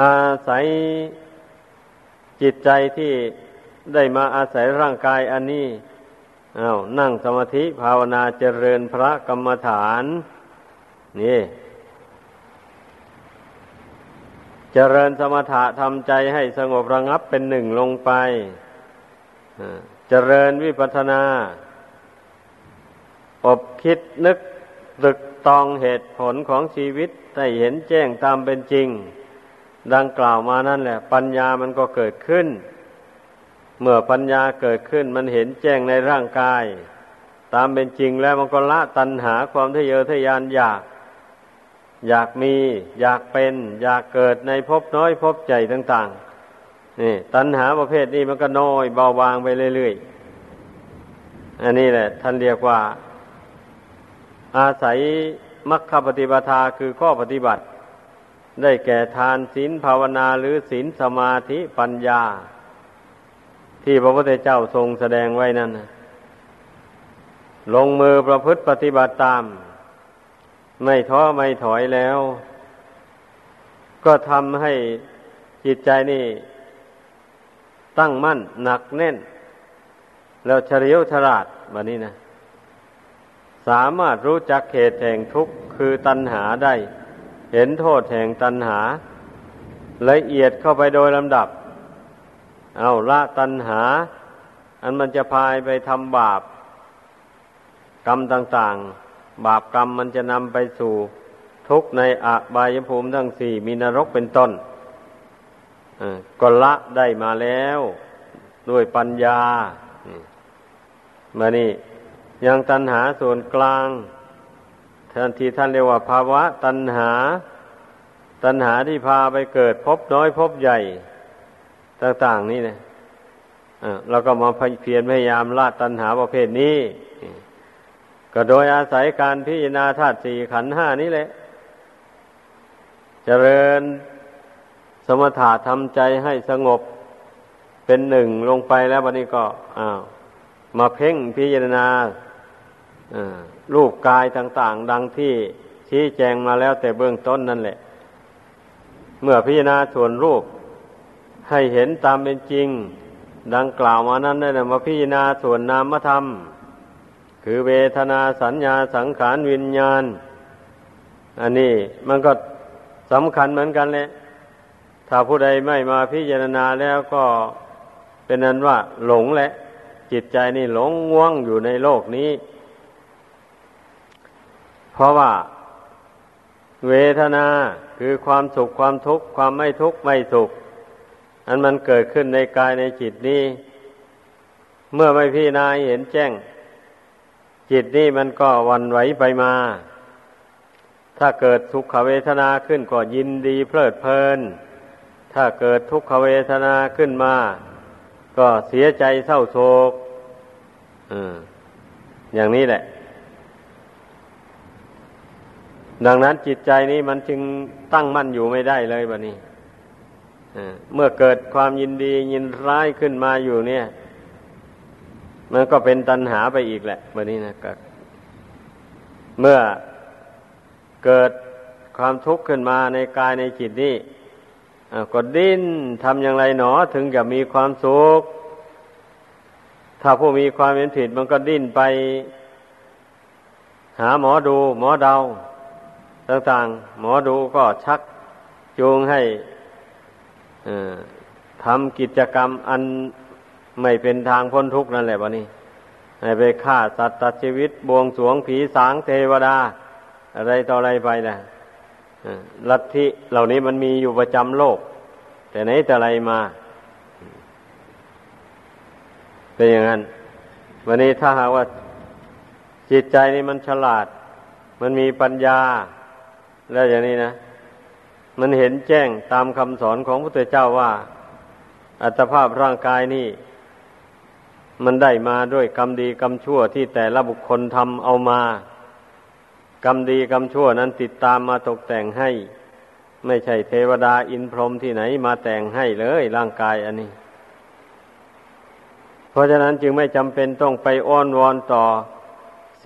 อาศัยจิตใจที่ได้มาอาศัยร่างกายอันนี้อา้าวนั่งสมาธิภาวนาเจริญพระกรรมฐาน นี่ เจริญสมถะทำใจให้สงบระงับเป็นหนึ่งลงไปเจริญวิปัสนา อบคิดนึกตึกตองเหตุผลของชีวิตให้เห็นแจ้งตามเป็นจริง ดังกล่าวมานั่นแหละ ปัญญามันก็เกิดขึ้น เมื่อปัญญาเกิดขึ้นมันเห็นแจ้งในร่างกาย ตามเป็นจริงแล้วมันก็ละตัณหาความทะเยอทะยานอยาก อยากมี อยากเป็น อยากเกิดในภพน้อยภพใหญ่ต่าง ๆ นี่ ตัณหาประเภทนี้มันก็น้อยเบาบางไปเรื่อยๆ อันนี้แหละ ท่านเรียกว่า อาศัยมรรคปฏิปทาคือข้อปฏิบัติ ได้แก่ทานศีลภาวนาหรือศีลสมาธิปัญญา ที่พระพุทธเจ้าทรงแสดงไว้นั่นลงมือประพฤติปฏิบัติตาม ไม่ท้อไม่ถอยแล้ว ก็ทำให้จิตใจนี่ ตั้งมั่นหนักแน่น แล้วเฉลียวฉลาดแบบนี้นะ สามารถรู้จักเหตุแห่งทุกข์คือตัณหาได้ เห็นโทษแห่งตัณหา ละเอียดเข้าไปโดยลำดับ เอาละตัณหา อันมันจะพายไปทำบาป กรรมต่าง ๆ บาปกรรมมันจะนำไปสู่ทุกข์ในอบายภูมิทั้งสี่มีนรกเป็นต้นก็ละได้มาแล้ว ด้วยปัญญามานี่ยังตัณหาส่วนกลางท่านทีท่านเรียกว่าภาวะตัณหา ตัณหาที่พาไปเกิดพบน้อยพบใหญ่ ต่าง ๆ นี่นะเราก็มาเพียรพยายามละตัณหาประเภทนี้ ก็โดยอาศัยการพิจารณาธาตุสี่ขันห้านี้แหละเจริญสมถะทำใจให้สงบเป็นหนึ่งลงไปแล้ววันนี้ก็อ้าวมาเพ่งพิจารณารูปกายต่าง ๆ ดังที่ชี้แจงมาแล้วแต่เบื้องต้นนั่นแหละ เมื่อพิจารณาส่วนรูป ให้เห็นตามเป็นจริง ดังกล่าวมานั้นได้มาพิจารณาส่วนนามธรรม คือเวทนาสัญญาสังขารวิญญาณ อันนี้มันก็สำคัญเหมือนกันเลยถ้าผู้ใดไม่มาพิจารณาแล้วก็เป็นนั้นว่าหลงแหละ จิตใจนี่หลงง่วงอยู่ในโลกนี้ เพราะว่า เวทนาคือความสุขความทุกข์ความไม่ทุกข์ไม่สุข อันมันเกิดขึ้นในกายในจิตนี้ เมื่อไม่พี่นายเห็นแจ้ง จิตนี้มันก็วันไหวไปมา ถ้าเกิดทุกขเวทนาขึ้นก็ยินดีเพลิดเพลิน ถ้าเกิดทุกขเวทนาขึ้นมา ก็เสียใจเศร้าโศกอย่างนี้แหละ ดังนั้นจิตใจนี้มันจึงตั้งมั่นอยู่ไม่ได้เลยบะนี้เมื่อเกิดความยินดียินร้ายขึ้นมาอยู่เนี่ย มันก็เป็นตัณหาไปอีกแหละแบบนี้นะก็เมื่อเกิดความทุกข์ขึ้นมาในกายในจิตนี่ก็ดิ้นทำอย่างไรหนอถึงจะมีความสุข ถ้าผู้มีความเป็นผิดมันก็ดิ้นไป หาหมอดู หมอเดา ต่างๆ หมอดูก็ชักจูงให้ทำกิจกรรมอัน ไม่เป็นทางพ้นทุกข์นั่นแหละวะนี่ให้ไปฆ่าสัตว์ตัดชีวิตบวงสวงผีสางเทวดา อะไรต่ออะไรไปนะลัทธิเหล่านี้มันมีอยู่ประจำโลก แต่ไหนแต่ไรมา เป็นอย่างนั้น วันนี้ถ้าหากว่าจิตใจนี่มันฉลาด มันมีปัญญา แล้วอย่างนี้นะ มันเห็นแจ้งตามคำสอนของพระพุทธเจ้าว่า อัตภาพร่างกายนี่ มันได้มาด้วยกรรมดีกรรมชั่วที่แต่ละบุคคลทำเอามา กรรมดีกรรมชั่วนั้นติดตามมาตกแต่งให้ ไม่ใช่เทวดาอินพรหมที่ไหนมาแต่งให้เลยร่างกายอันนี้ เพราะฉะนั้นจึงไม่จำเป็นต้องไปอ้อนวอนต่อ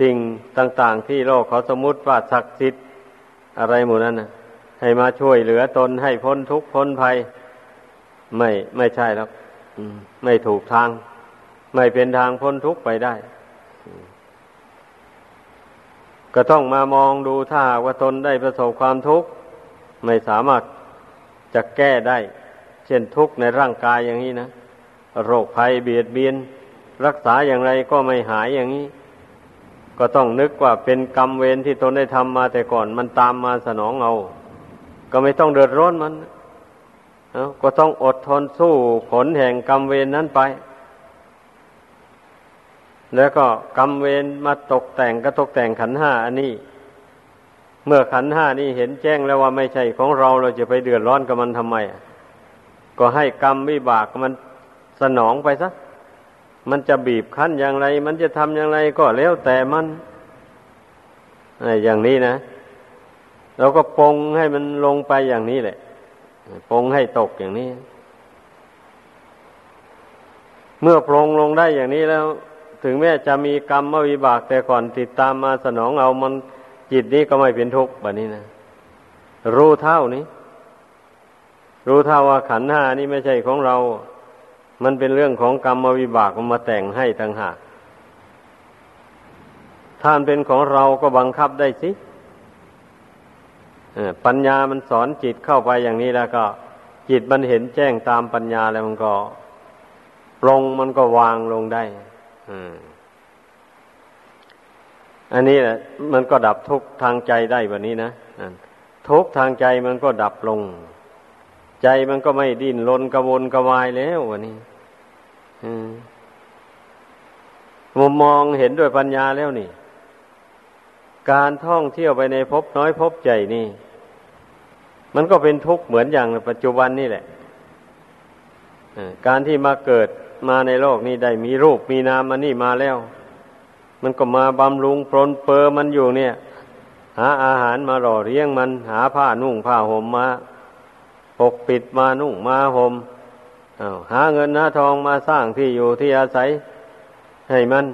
สิ่งต่างๆ ที่โลกเขาสมมติว่าศักดิ์สิทธิ์อะไรหมู่นั้นนะให้มาช่วยเหลือตนให้พ้นทุกข์พ้นภัย ไม่ไม่ใช่แล้วไม่ถูกทาง ไม่เป็นทางพ้นทุกข์ไปได้ ก็ต้องมามองดูถ้าว่าตนได้ประสบความทุกข์ ไม่สามารถจะแก้ได้ เช่นทุกข์ในร่างกายอย่างนี้นะ โรคภัยเบียดเบียน รักษาอย่างไรก็ไม่หายอย่างนี้ ก็ต้องนึกว่าเป็นกรรมเวรที่ตนได้ทำมาแต่ก่อนมันตามมาสนองเอา ก็ไม่ต้องเดือดร้อนมันก็ต้องอดทนสู้ผลแห่งกรรมเวรนนั้นไป แล้วก็กรรมเวรมาตกแต่งก็ตกแต่งขันห้าอันนี้ เมื่อขันห้านี้เห็นแจ้งแล้วว่าไม่ใช่ของเราเราจะไปเดือดร้อนกับมันทำไม ก็ให้กรรมวิบากมันสนองไปซะมันจะบีบคั้นอย่างไร มันจะทำอย่างไรก็แล้วแต่มันอย่างนี้นะเราก็ปงให้มันลงไปอย่างนี้แหละปงให้ตกอย่างนี้ เมื่อปรงลงได้อย่างนี้แล้ว ถึงแม้จะมีกรรมวิบากแต่ก่อนติดตามมาสนองเอามันจิตนี้ก็ไม่เป็นทุกข์แบบนี้นะรู้เท่านี้ รู้เท่าว่าขันห้านี่ไม่ใช่ของเรา มันเป็นเรื่องของกรรมวิบากมันมาแต่งให้ต่างหากถ้าเป็นของเราก็บังคับได้สิปัญญามันสอนจิตเข้าไปอย่างนี้แล้วก็ จิตมันเห็นแจ้งตามปัญญาแล้วมันก็ปรงมันก็วางลงได้ อันนี้แหละมันก็ดับทุกทางใจได้แบบนี้นะทุกทางใจมันก็ดับลง ใจมันก็ไม่ดิ้นรนกระวนกระวายแล้ววันนี้มุมมองเห็นด้วยปัญญาแล้วนี่ การท่องเที่ยวไปในภพน้อยภพใหญ่นี่ มันก็เป็นทุกข์เหมือนอย่างปัจจุบันนี่แหละการที่มาเกิด มาในโลกนี้ได้มีรูปมีนามมันนี่มาแล้ว มันก็มาบำรุงปรนเปอมันอยู่เนี่ย หาอาหารมาหล่อเลี้ยงมัน หาผ้านุ่งผ้าห่มมาปกปิดมานุ่งมาห่มหาเงินหาทองมาสร้างที่อยู่ที่อาศัย ให้มัน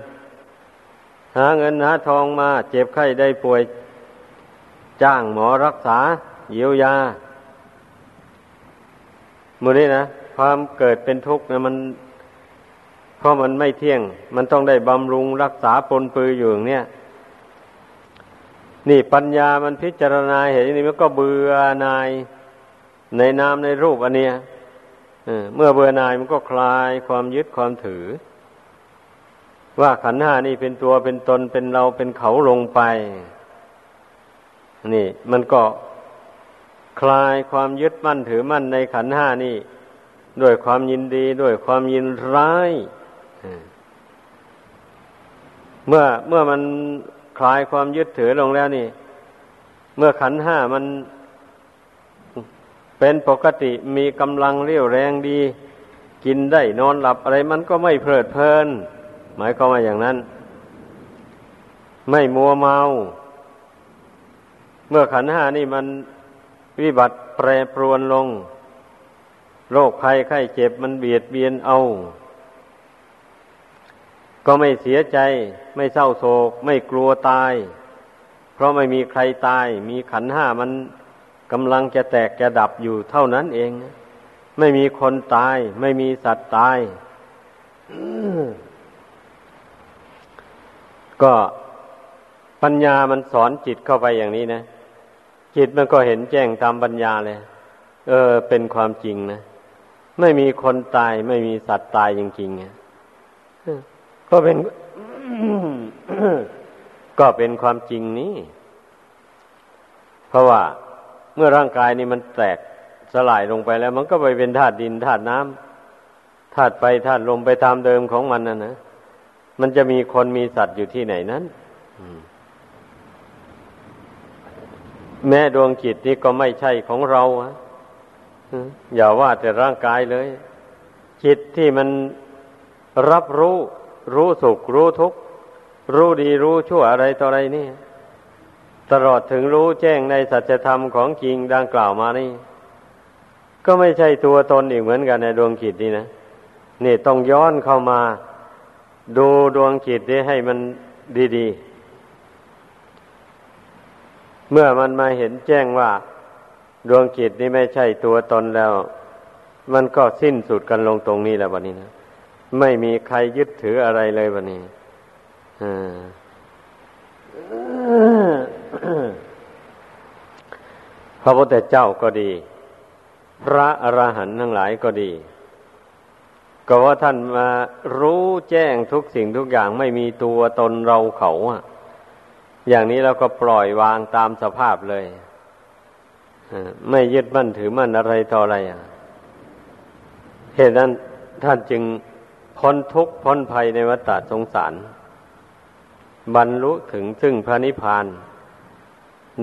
หาเงินหาทองมาเจ็บไข้ได้ป่วย จ้างหมอรักษาเยียวยามือนี้นะความเกิดเป็นทุกข์นะมัน เพราะมันไม่เที่ยง มันต้องได้บำรุงรักษาปนปืออยู่อย่างเนี้ยนี่ปัญญามันพิจารณาเห็นนี่มันก็เบื่อนายในนามในรูปอันเนี้ยเมื่อเบื่อนายมันก็คลายความยึดความถือ ว่าขันห้านี่เป็นตัวเป็นตนเป็นเราเป็นเขาลงไป นี่ มันก็คลายความยึดมั่นถือมั่นในขันห้านี่ ด้วยความยินดีด้วยความยินร้าย เมื่อเมื่อมันคลายความยึดถือลงแล้วนี่ เมื่อขันห้ามันเป็นปกติมีกำลังเรี่ยวแรงดี กินได้นอนหลับอะไรมันก็ไม่เพลิดเพลิน หมายความว่าอย่างนั้น ไม่มัวเมา เมื่อขันห้านี่มันวิบัติแปรปรวนลง โรคภัยไข้เจ็บมันเบียดเบียนเอา ก็ไม่เสียใจ ไม่เศร้าโศก ไม่กลัวตาย เพราะไม่มีใครตาย มีขันห้ามันกำลังจะแตกจะดับอยู่เท่านั้นเอง ไม่มีคนตาย ไม่มีสัตว์ตาย ก็ปัญญามันสอนจิตเข้าไปอย่างนี้นะ จิตมันก็เห็นแจ้งตามปัญญาเลย เออ เป็นความจริงนะ ไม่มีคนตาย ไม่มีสัตว์ตายจริงๆก็เป็น ก็เป็นความจริงนี้ เพราะว่าเมื่อร่างกายนี่มันแตกสลายลงไปแล้ว มันก็ไปเป็นธาตุดินธาตุน้ำธาตุไปธาตุลมไปตามเดิมของมันน่ะนะมันจะมีคนมีสัตว์อยู่ที่ไหนนั้นแม้ดวงจิตนี้ก็ไม่ใช่ของเราอะอย่าว่าแต่ร่างกายเลย จิตที่มันรับรู้ รู้สุขรู้ทุกข์รู้ดีรู้ชั่วอะไรต่ออะไรนี่ ตลอดถึงรู้แจ้งในสัจธรรมของจริงดังกล่าวมานี่ ก็ไม่ใช่ตัวตนอีกเหมือนกันในดวงจิตนี่นะนี่ต้องย้อนเข้ามา ดูดวงจิตนี้ให้มันดีๆ เมื่อมันมาเห็นแจ้งว่า ดวงจิตนี่ไม่ใช่ตัวตนแล้ว มันก็สิ้นสุดกันลงตรงนี้แล้ววันนี้นะ ไม่มีใครยึดถืออะไรเลยวันนี้พระพุทธเจ้าก็ดี พระอรหันต์ทั้งหลายก็ดี ก็ว่าท่านมารู้แจ้งทุกสิ่งทุกอย่างไม่มีตัวตนเราเขาอะอย่างนี้เราก็ปล่อยวางตามสภาพเลยไม่ยึดมั่นถือมั่นอะไรต่ออะไรอะเหตุนั้นท่านจึง พ้นทุกข์พ้นภัยในวัฏสงสาร บรรลุถึงซึ่งพระนิพพาน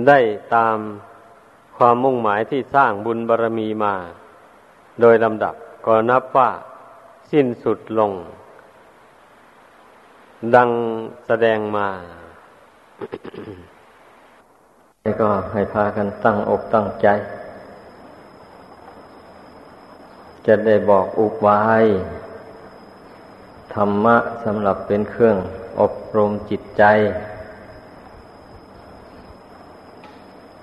ได้ตามความมุ่งหมายที่สร้างบุญบารรมีมา โดยลำดับก็นับว่าสิ้นสุดลง ดังแสดงมาก็ให้พากันตั้งอกตั้งใจ จะได้บอกอุบาย ธรรมะสำหรับเป็นเครื่องอบรมจิตใจ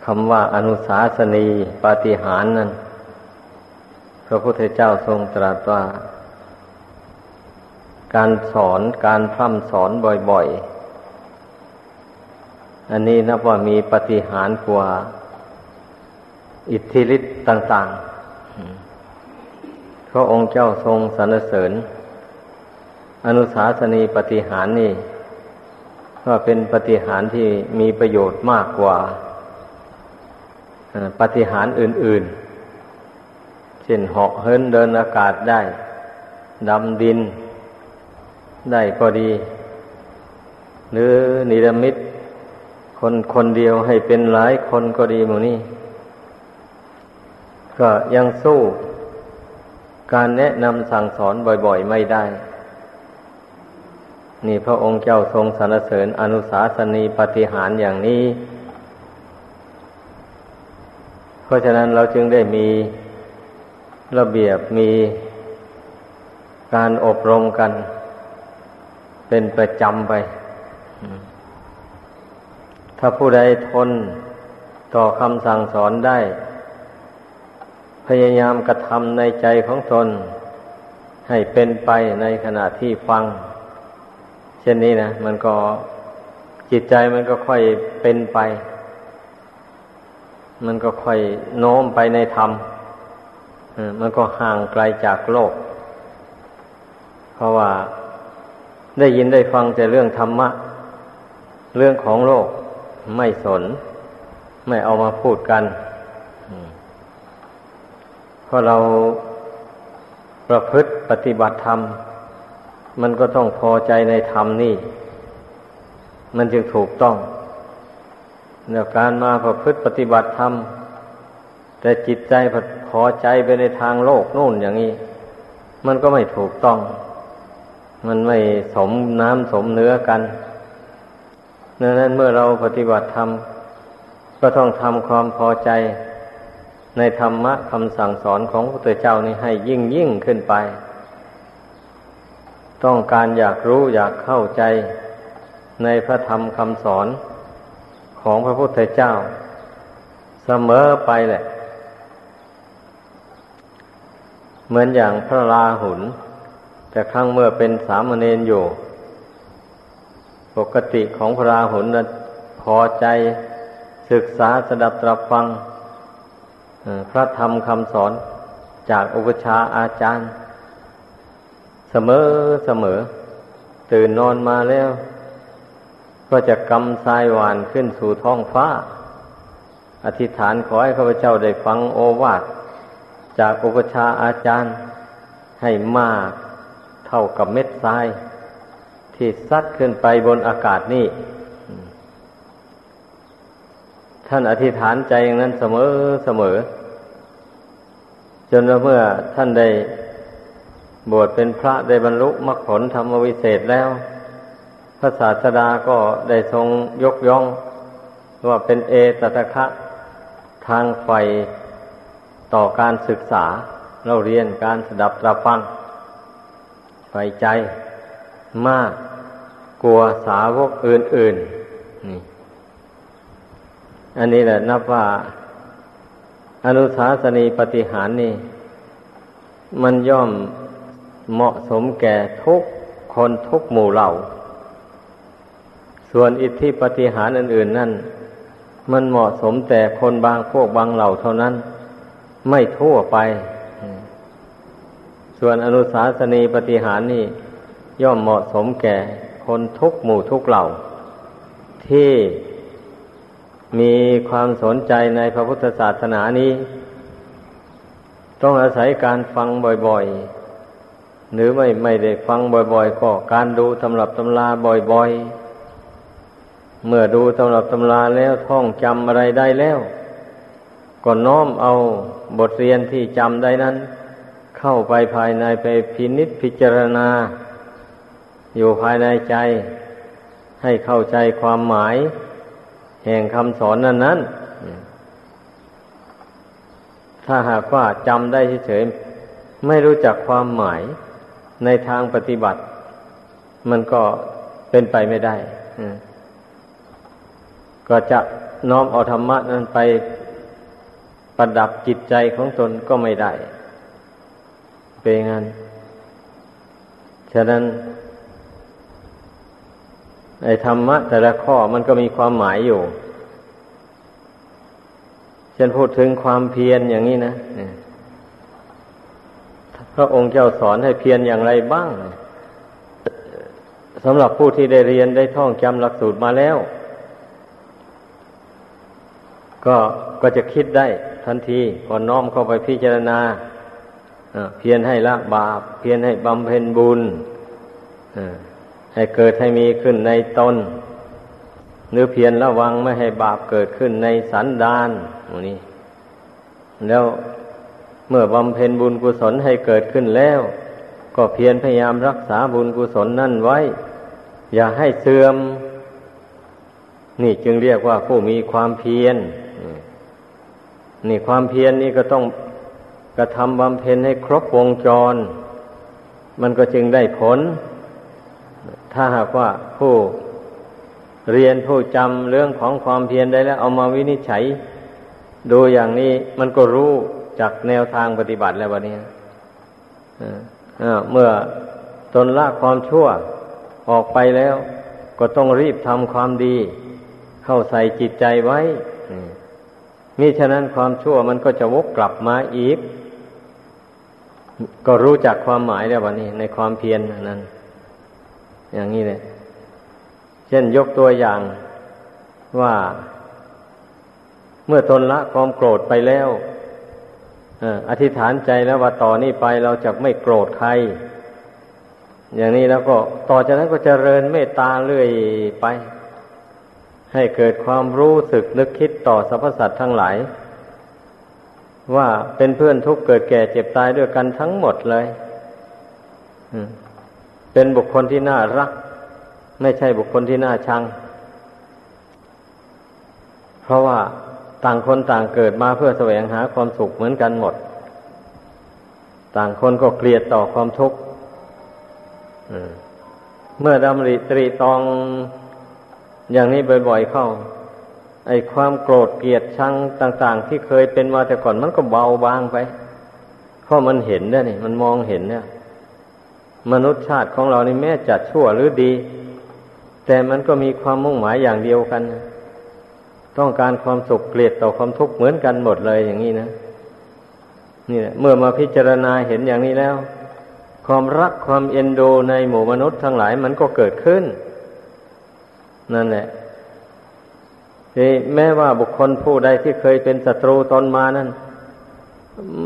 คำว่าอนุสาสนีปาฏิหารนั้น พระพุทธเจ้าทรงตรัสว่า การสอนการพร่ำสอนบ่อยๆ อันนี้นับว่ามีปฏิหารกว่า อิทธิฤทธิ์ต่างๆพระองค์เจ้าทรงสรรเสริญ อนุสาสนีปฏิหารนี่ว่าเป็นปฏิหารที่มีประโยชน์มากกว่าปฏิหารอื่น ๆ เช่นเหาะเฮินเดินอากาศได้ ดำดิน ได้ก็ดี หรือนิรมิตคนคนเดียวให้เป็นหลายคนก็ดีหมูนี่ก็ยังสู้การแนะนำสั่งสอนบ่อย ๆ ไม่ได้ นี่พระองค์เจ้าทรงสรรเสริญอนุสาสนีปฏิหารอย่างนี้ เพราะฉะนั้นเราจึงได้มีระเบียบมีการอบรมกัน เป็นประจำไป ถ้าผู้ใดทนต่อคำสั่งสอนได้ พยายามกระทำในใจของตน ให้เป็นไปในขณะที่ฟัง เช่นนี้นะมันก็จิตใจมันก็ค่อยเป็นไป มันก็ค่อยโน้มไปในธรรมมันก็ห่างไกลจากโลก เพราะว่าได้ยินได้ฟังแต่เรื่องธรรมะ เรื่องของโลกไม่สน ไม่เอามาพูดกันเพราะเราประพฤติปฏิบัติธรรม มันก็ต้องพอใจในธรรมนี่ มันจึงถูกต้องในการมาประพฤติปฏิบัติธรรม แต่จิตใจพอใจไปในทางโลกนู่นอย่างนี้ มันก็ไม่ถูกต้อง มันไม่สมน้ำสมเนื้อกันดังนั้นเมื่อเราปฏิบัติธรรม ก็ต้องทำความพอใจในธรรมะคำสั่งสอนของพระพุทธเจ้านี้ให้ยิ่งยิ่งขึ้นไป ต้องการอยากรู้อยากเข้าใจในพระธรรมคำสอนของพระพุทธเจ้า เสมอไปแหละ เหมือนอย่างพระลาหุนแต่ครั้งเมื่อเป็นสามเณรอยู่ ปกติของพระราหุลนะพอใจศึกษาสดับตรับฟังพระธรรมคำสอนจากอุปชาอาจารย์ เสมอเสมอ ตื่นนอนมาแล้ว ก็จะกำทรายหวานขึ้นสู่ท้องฟ้า อธิษฐานขอให้ข้าพเจ้าได้ฟังโอวาทจากอุปชาอาจารย์ให้มากเท่ากับเม็ดทราย ที่ซัดขึ้นไปบนอากาศนี่ถ้ท่านอธิษฐานใจอย่างนั้นเสมอเสมอ จนเมื่อท่านได้ บวชเป็นพระได้บรรลุมรรคผลธรรมวิเศษแล้ว พระศาสดาก็ได้ทรงยกย่อง ว่าเป็นเอตตะคะทางไฟต่อการศึกษา เราเรียนการสดับตรับฟังไฟใจมากกลัวสาวกอื่นๆนี่อันนี้แหละนับว่าอนุสาสนีปฏิหารนี่ มันย่อม เหมาะสมแก่ทุกคนทุกหมู่เหล่า ส่วนอิทธิปฏิหารอื่น ๆนั่น มันเหมาะสมแต่คนบางพวกบางเหล่าเท่านั้น ไม่ทั่วไป ส่วนอนุสาสนีปฏิหารนี่ ย่อมเหมาะสมแก่คนทุกหมู่ทุกเหล่า ที่มีความสนใจในพระพุทธศาสนานี้ ต้องอาศัยการฟังบ่อยๆ หรือไม่ไม่ได้ฟังบ่อย ๆ ก็การดูตำรับตำราบ่อย ๆ เมื่อดูตำรับตำราแล้วท่องจำอะไรได้แล้ว ก็น้อมเอาบทเรียนที่จำได้นั้น เข้าไปภายในไปพินิษพิจารณา อยู่ภายในใจ ให้เข้าใจความหมาย แห่งคำสอนนั้นนั้นถ้าหากว่าจำได้เฉยๆไม่รู้จักความหมาย ในทางปฏิบัติ มันก็เป็นไปไม่ได้ก็จะน้อมเอาธรรมะนั้นไปประดับจิตใจของตนก็ไม่ได้ เป็นงั้น ฉะนั้นไอ้ธรรมะแต่ละข้อมันก็มีความหมายอยู่ เช่นพูดถึงความเพียรอย่างนี้นะ พระองค์เจ้าสอนให้เพียรอย่างไรบ้างสำหรับผู้ที่ได้เรียนได้ท่องจำหลักสูตรมาแล้ว ก็ก็จะคิดได้ทันทีพอน้อมเข้าไปพิจารณาเพียรให้ละบาป เพียรให้บำเพ็ญบุญให้เกิดให้มีขึ้นในตนหรือเพียรระวังไม่ให้บาปเกิดขึ้นในสันดานนี้แล้ว เมื่อบำเพ็ญบุญกุศลให้เกิดขึ้นแล้ว ก็เพียรพยายามรักษาบุญกุศลนั่นไว้ อย่าให้เสื่อม นี่จึงเรียกว่าผู้มีความเพียรนี่ความเพียรนนี่ก็ต้องกระทำบำเพ็ญให้ครบวงจร มันก็จึงได้ผล ถ้าหากว่าผู้เรียนผู้จำเรื่องของความเพียรได้แล้ว เอามาวินิจฉัย ดูอย่างนี้มันก็รู้ จากแนวทางปฏิบัติแล้ววันนี้เมื่อตนละความชั่วออกไปแล้ว ก็ต้องรีบทำความดี เข้าใส่จิตใจไว้มิฉะนั้นความชั่วมันก็จะวกกลับมาอีก ก็รู้จักความหมายแล้ววันนี้ ในความเพียรนั้น อย่างนี้เลยเช่นยกตัวอย่างว่า เมื่อทนละความโกรธไปแล้ว อธิษฐานใจแล้วว่าต่อนนี้ไปเราจะไม่โกรธใคร อย่างนี้แล้วก็ต่อจากนั้นก็จเจริญเมตตาเรื่อยไป ให้เกิดความรู้สึกนึกคิดต่อสรรพสัตว์ทั้งหลาย ว่าเป็นเพื่อนทุกเกิดแก่เจ็บตายด้วยกันทั้งหมดเลยเป็นบุคคลที่น่ารัก ไม่ใช่บุคคลที่น่าชัง เพราะว่า ต่างคนต่างเกิดมาเพื่อแสวงหาความสุขเหมือนกันหมด ต่างคนก็เกลียดต่อความทุกข์เมื่อดำริตรีตองอย่างนี้บ่อยๆเข้า ไอ้ความโกรธเกลียดชังต่าง ๆ ที่เคยเป็นมาแต่ก่อนมันก็เบาบางไปเพราะมันเห็นได้นี่ มันมองเห็นเนี่ย มนุษย์ชาติของเรานี่แม้จะชั่วหรือดี แต่มันก็มีความมุ่งหมายอย่างเดียวกัน ต้องการความสุขเกลียดต่อความทุกข์เหมือนกันหมดเลยอย่างนี้นะนี่แหละเมื่อมาพิจารณาเห็นอย่างนี้แล้ว ความรักความเอ็นดูในหมู่มนุษย์ทั้งหลายมันก็เกิดขึ้น นั่นแหละแม้ว่าบุคคลผู้ใดที่เคยเป็นศัตรูตนมานั้น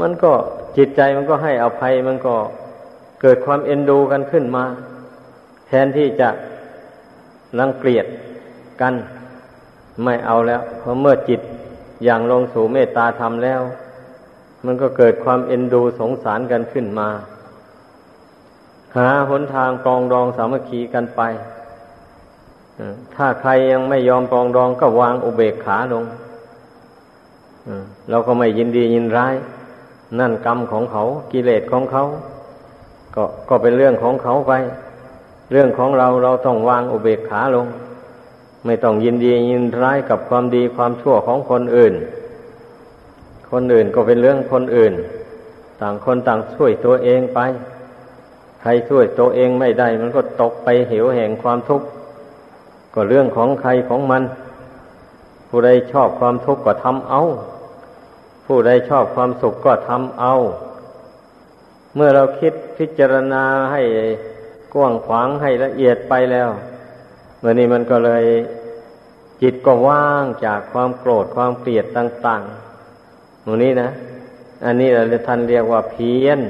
มันก็จิตใจมันก็ให้อภัยมันก็เกิดความเอ็นดูกันขึ้นมา แทนที่จะรังเกียจกัน ไม่เอาแล้ว เพราะเมื่อจิตอย่างลงสู่เมตตาธรรมแล้ว มันก็เกิดความเอ็นดูสงสารกันขึ้นมา หาหนทางปรองดองสามัคคีกันไปถ้าใครยังไม่ยอมปรองดองก็วางอุเบกขาลงเราก็ไม่ยินดียินร้าย นั่นกรรมของเขากิเลสของเขา ก็ก็เป็นเรื่องของเขาไป เรื่องของเราเราต้องวางอุเบกขาลง ไม่ต้องยินดียินร้ายกับความดีความชั่วของคนอื่น คนอื่นก็เป็นเรื่องคนอื่น ต่างคนต่างช่วยตัวเองไป ใครช่วยตัวเองไม่ได้ มันก็ตกไปเหวแห่งความทุกข์ก็เรื่องของใครของมัน ผู้ใดชอบความทุกข์ก็ทำเอา ผู้ใดชอบความสุขก็ทำเอา เมื่อเราคิดพิจารณาให้กว้างขวางให้ละเอียดไปแล้ว เมื่อนี้มันก็เลยจิตก็ว่างจากความโกรธความเกลียดต่างๆตรงนี้นะ อันนี้เราท่านเรียกว่าเพียน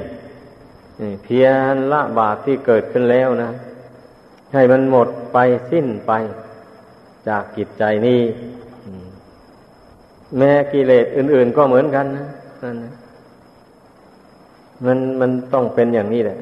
เพียนละบาปที่เกิดขึ้นแล้วนะ ให้มันหมดไปสิ้นไป จากกิจใจนี้แม้กิเลสอื่น ๆ ก็เหมือนกันนะมันมันต้องเป็นอย่างนี้แหละ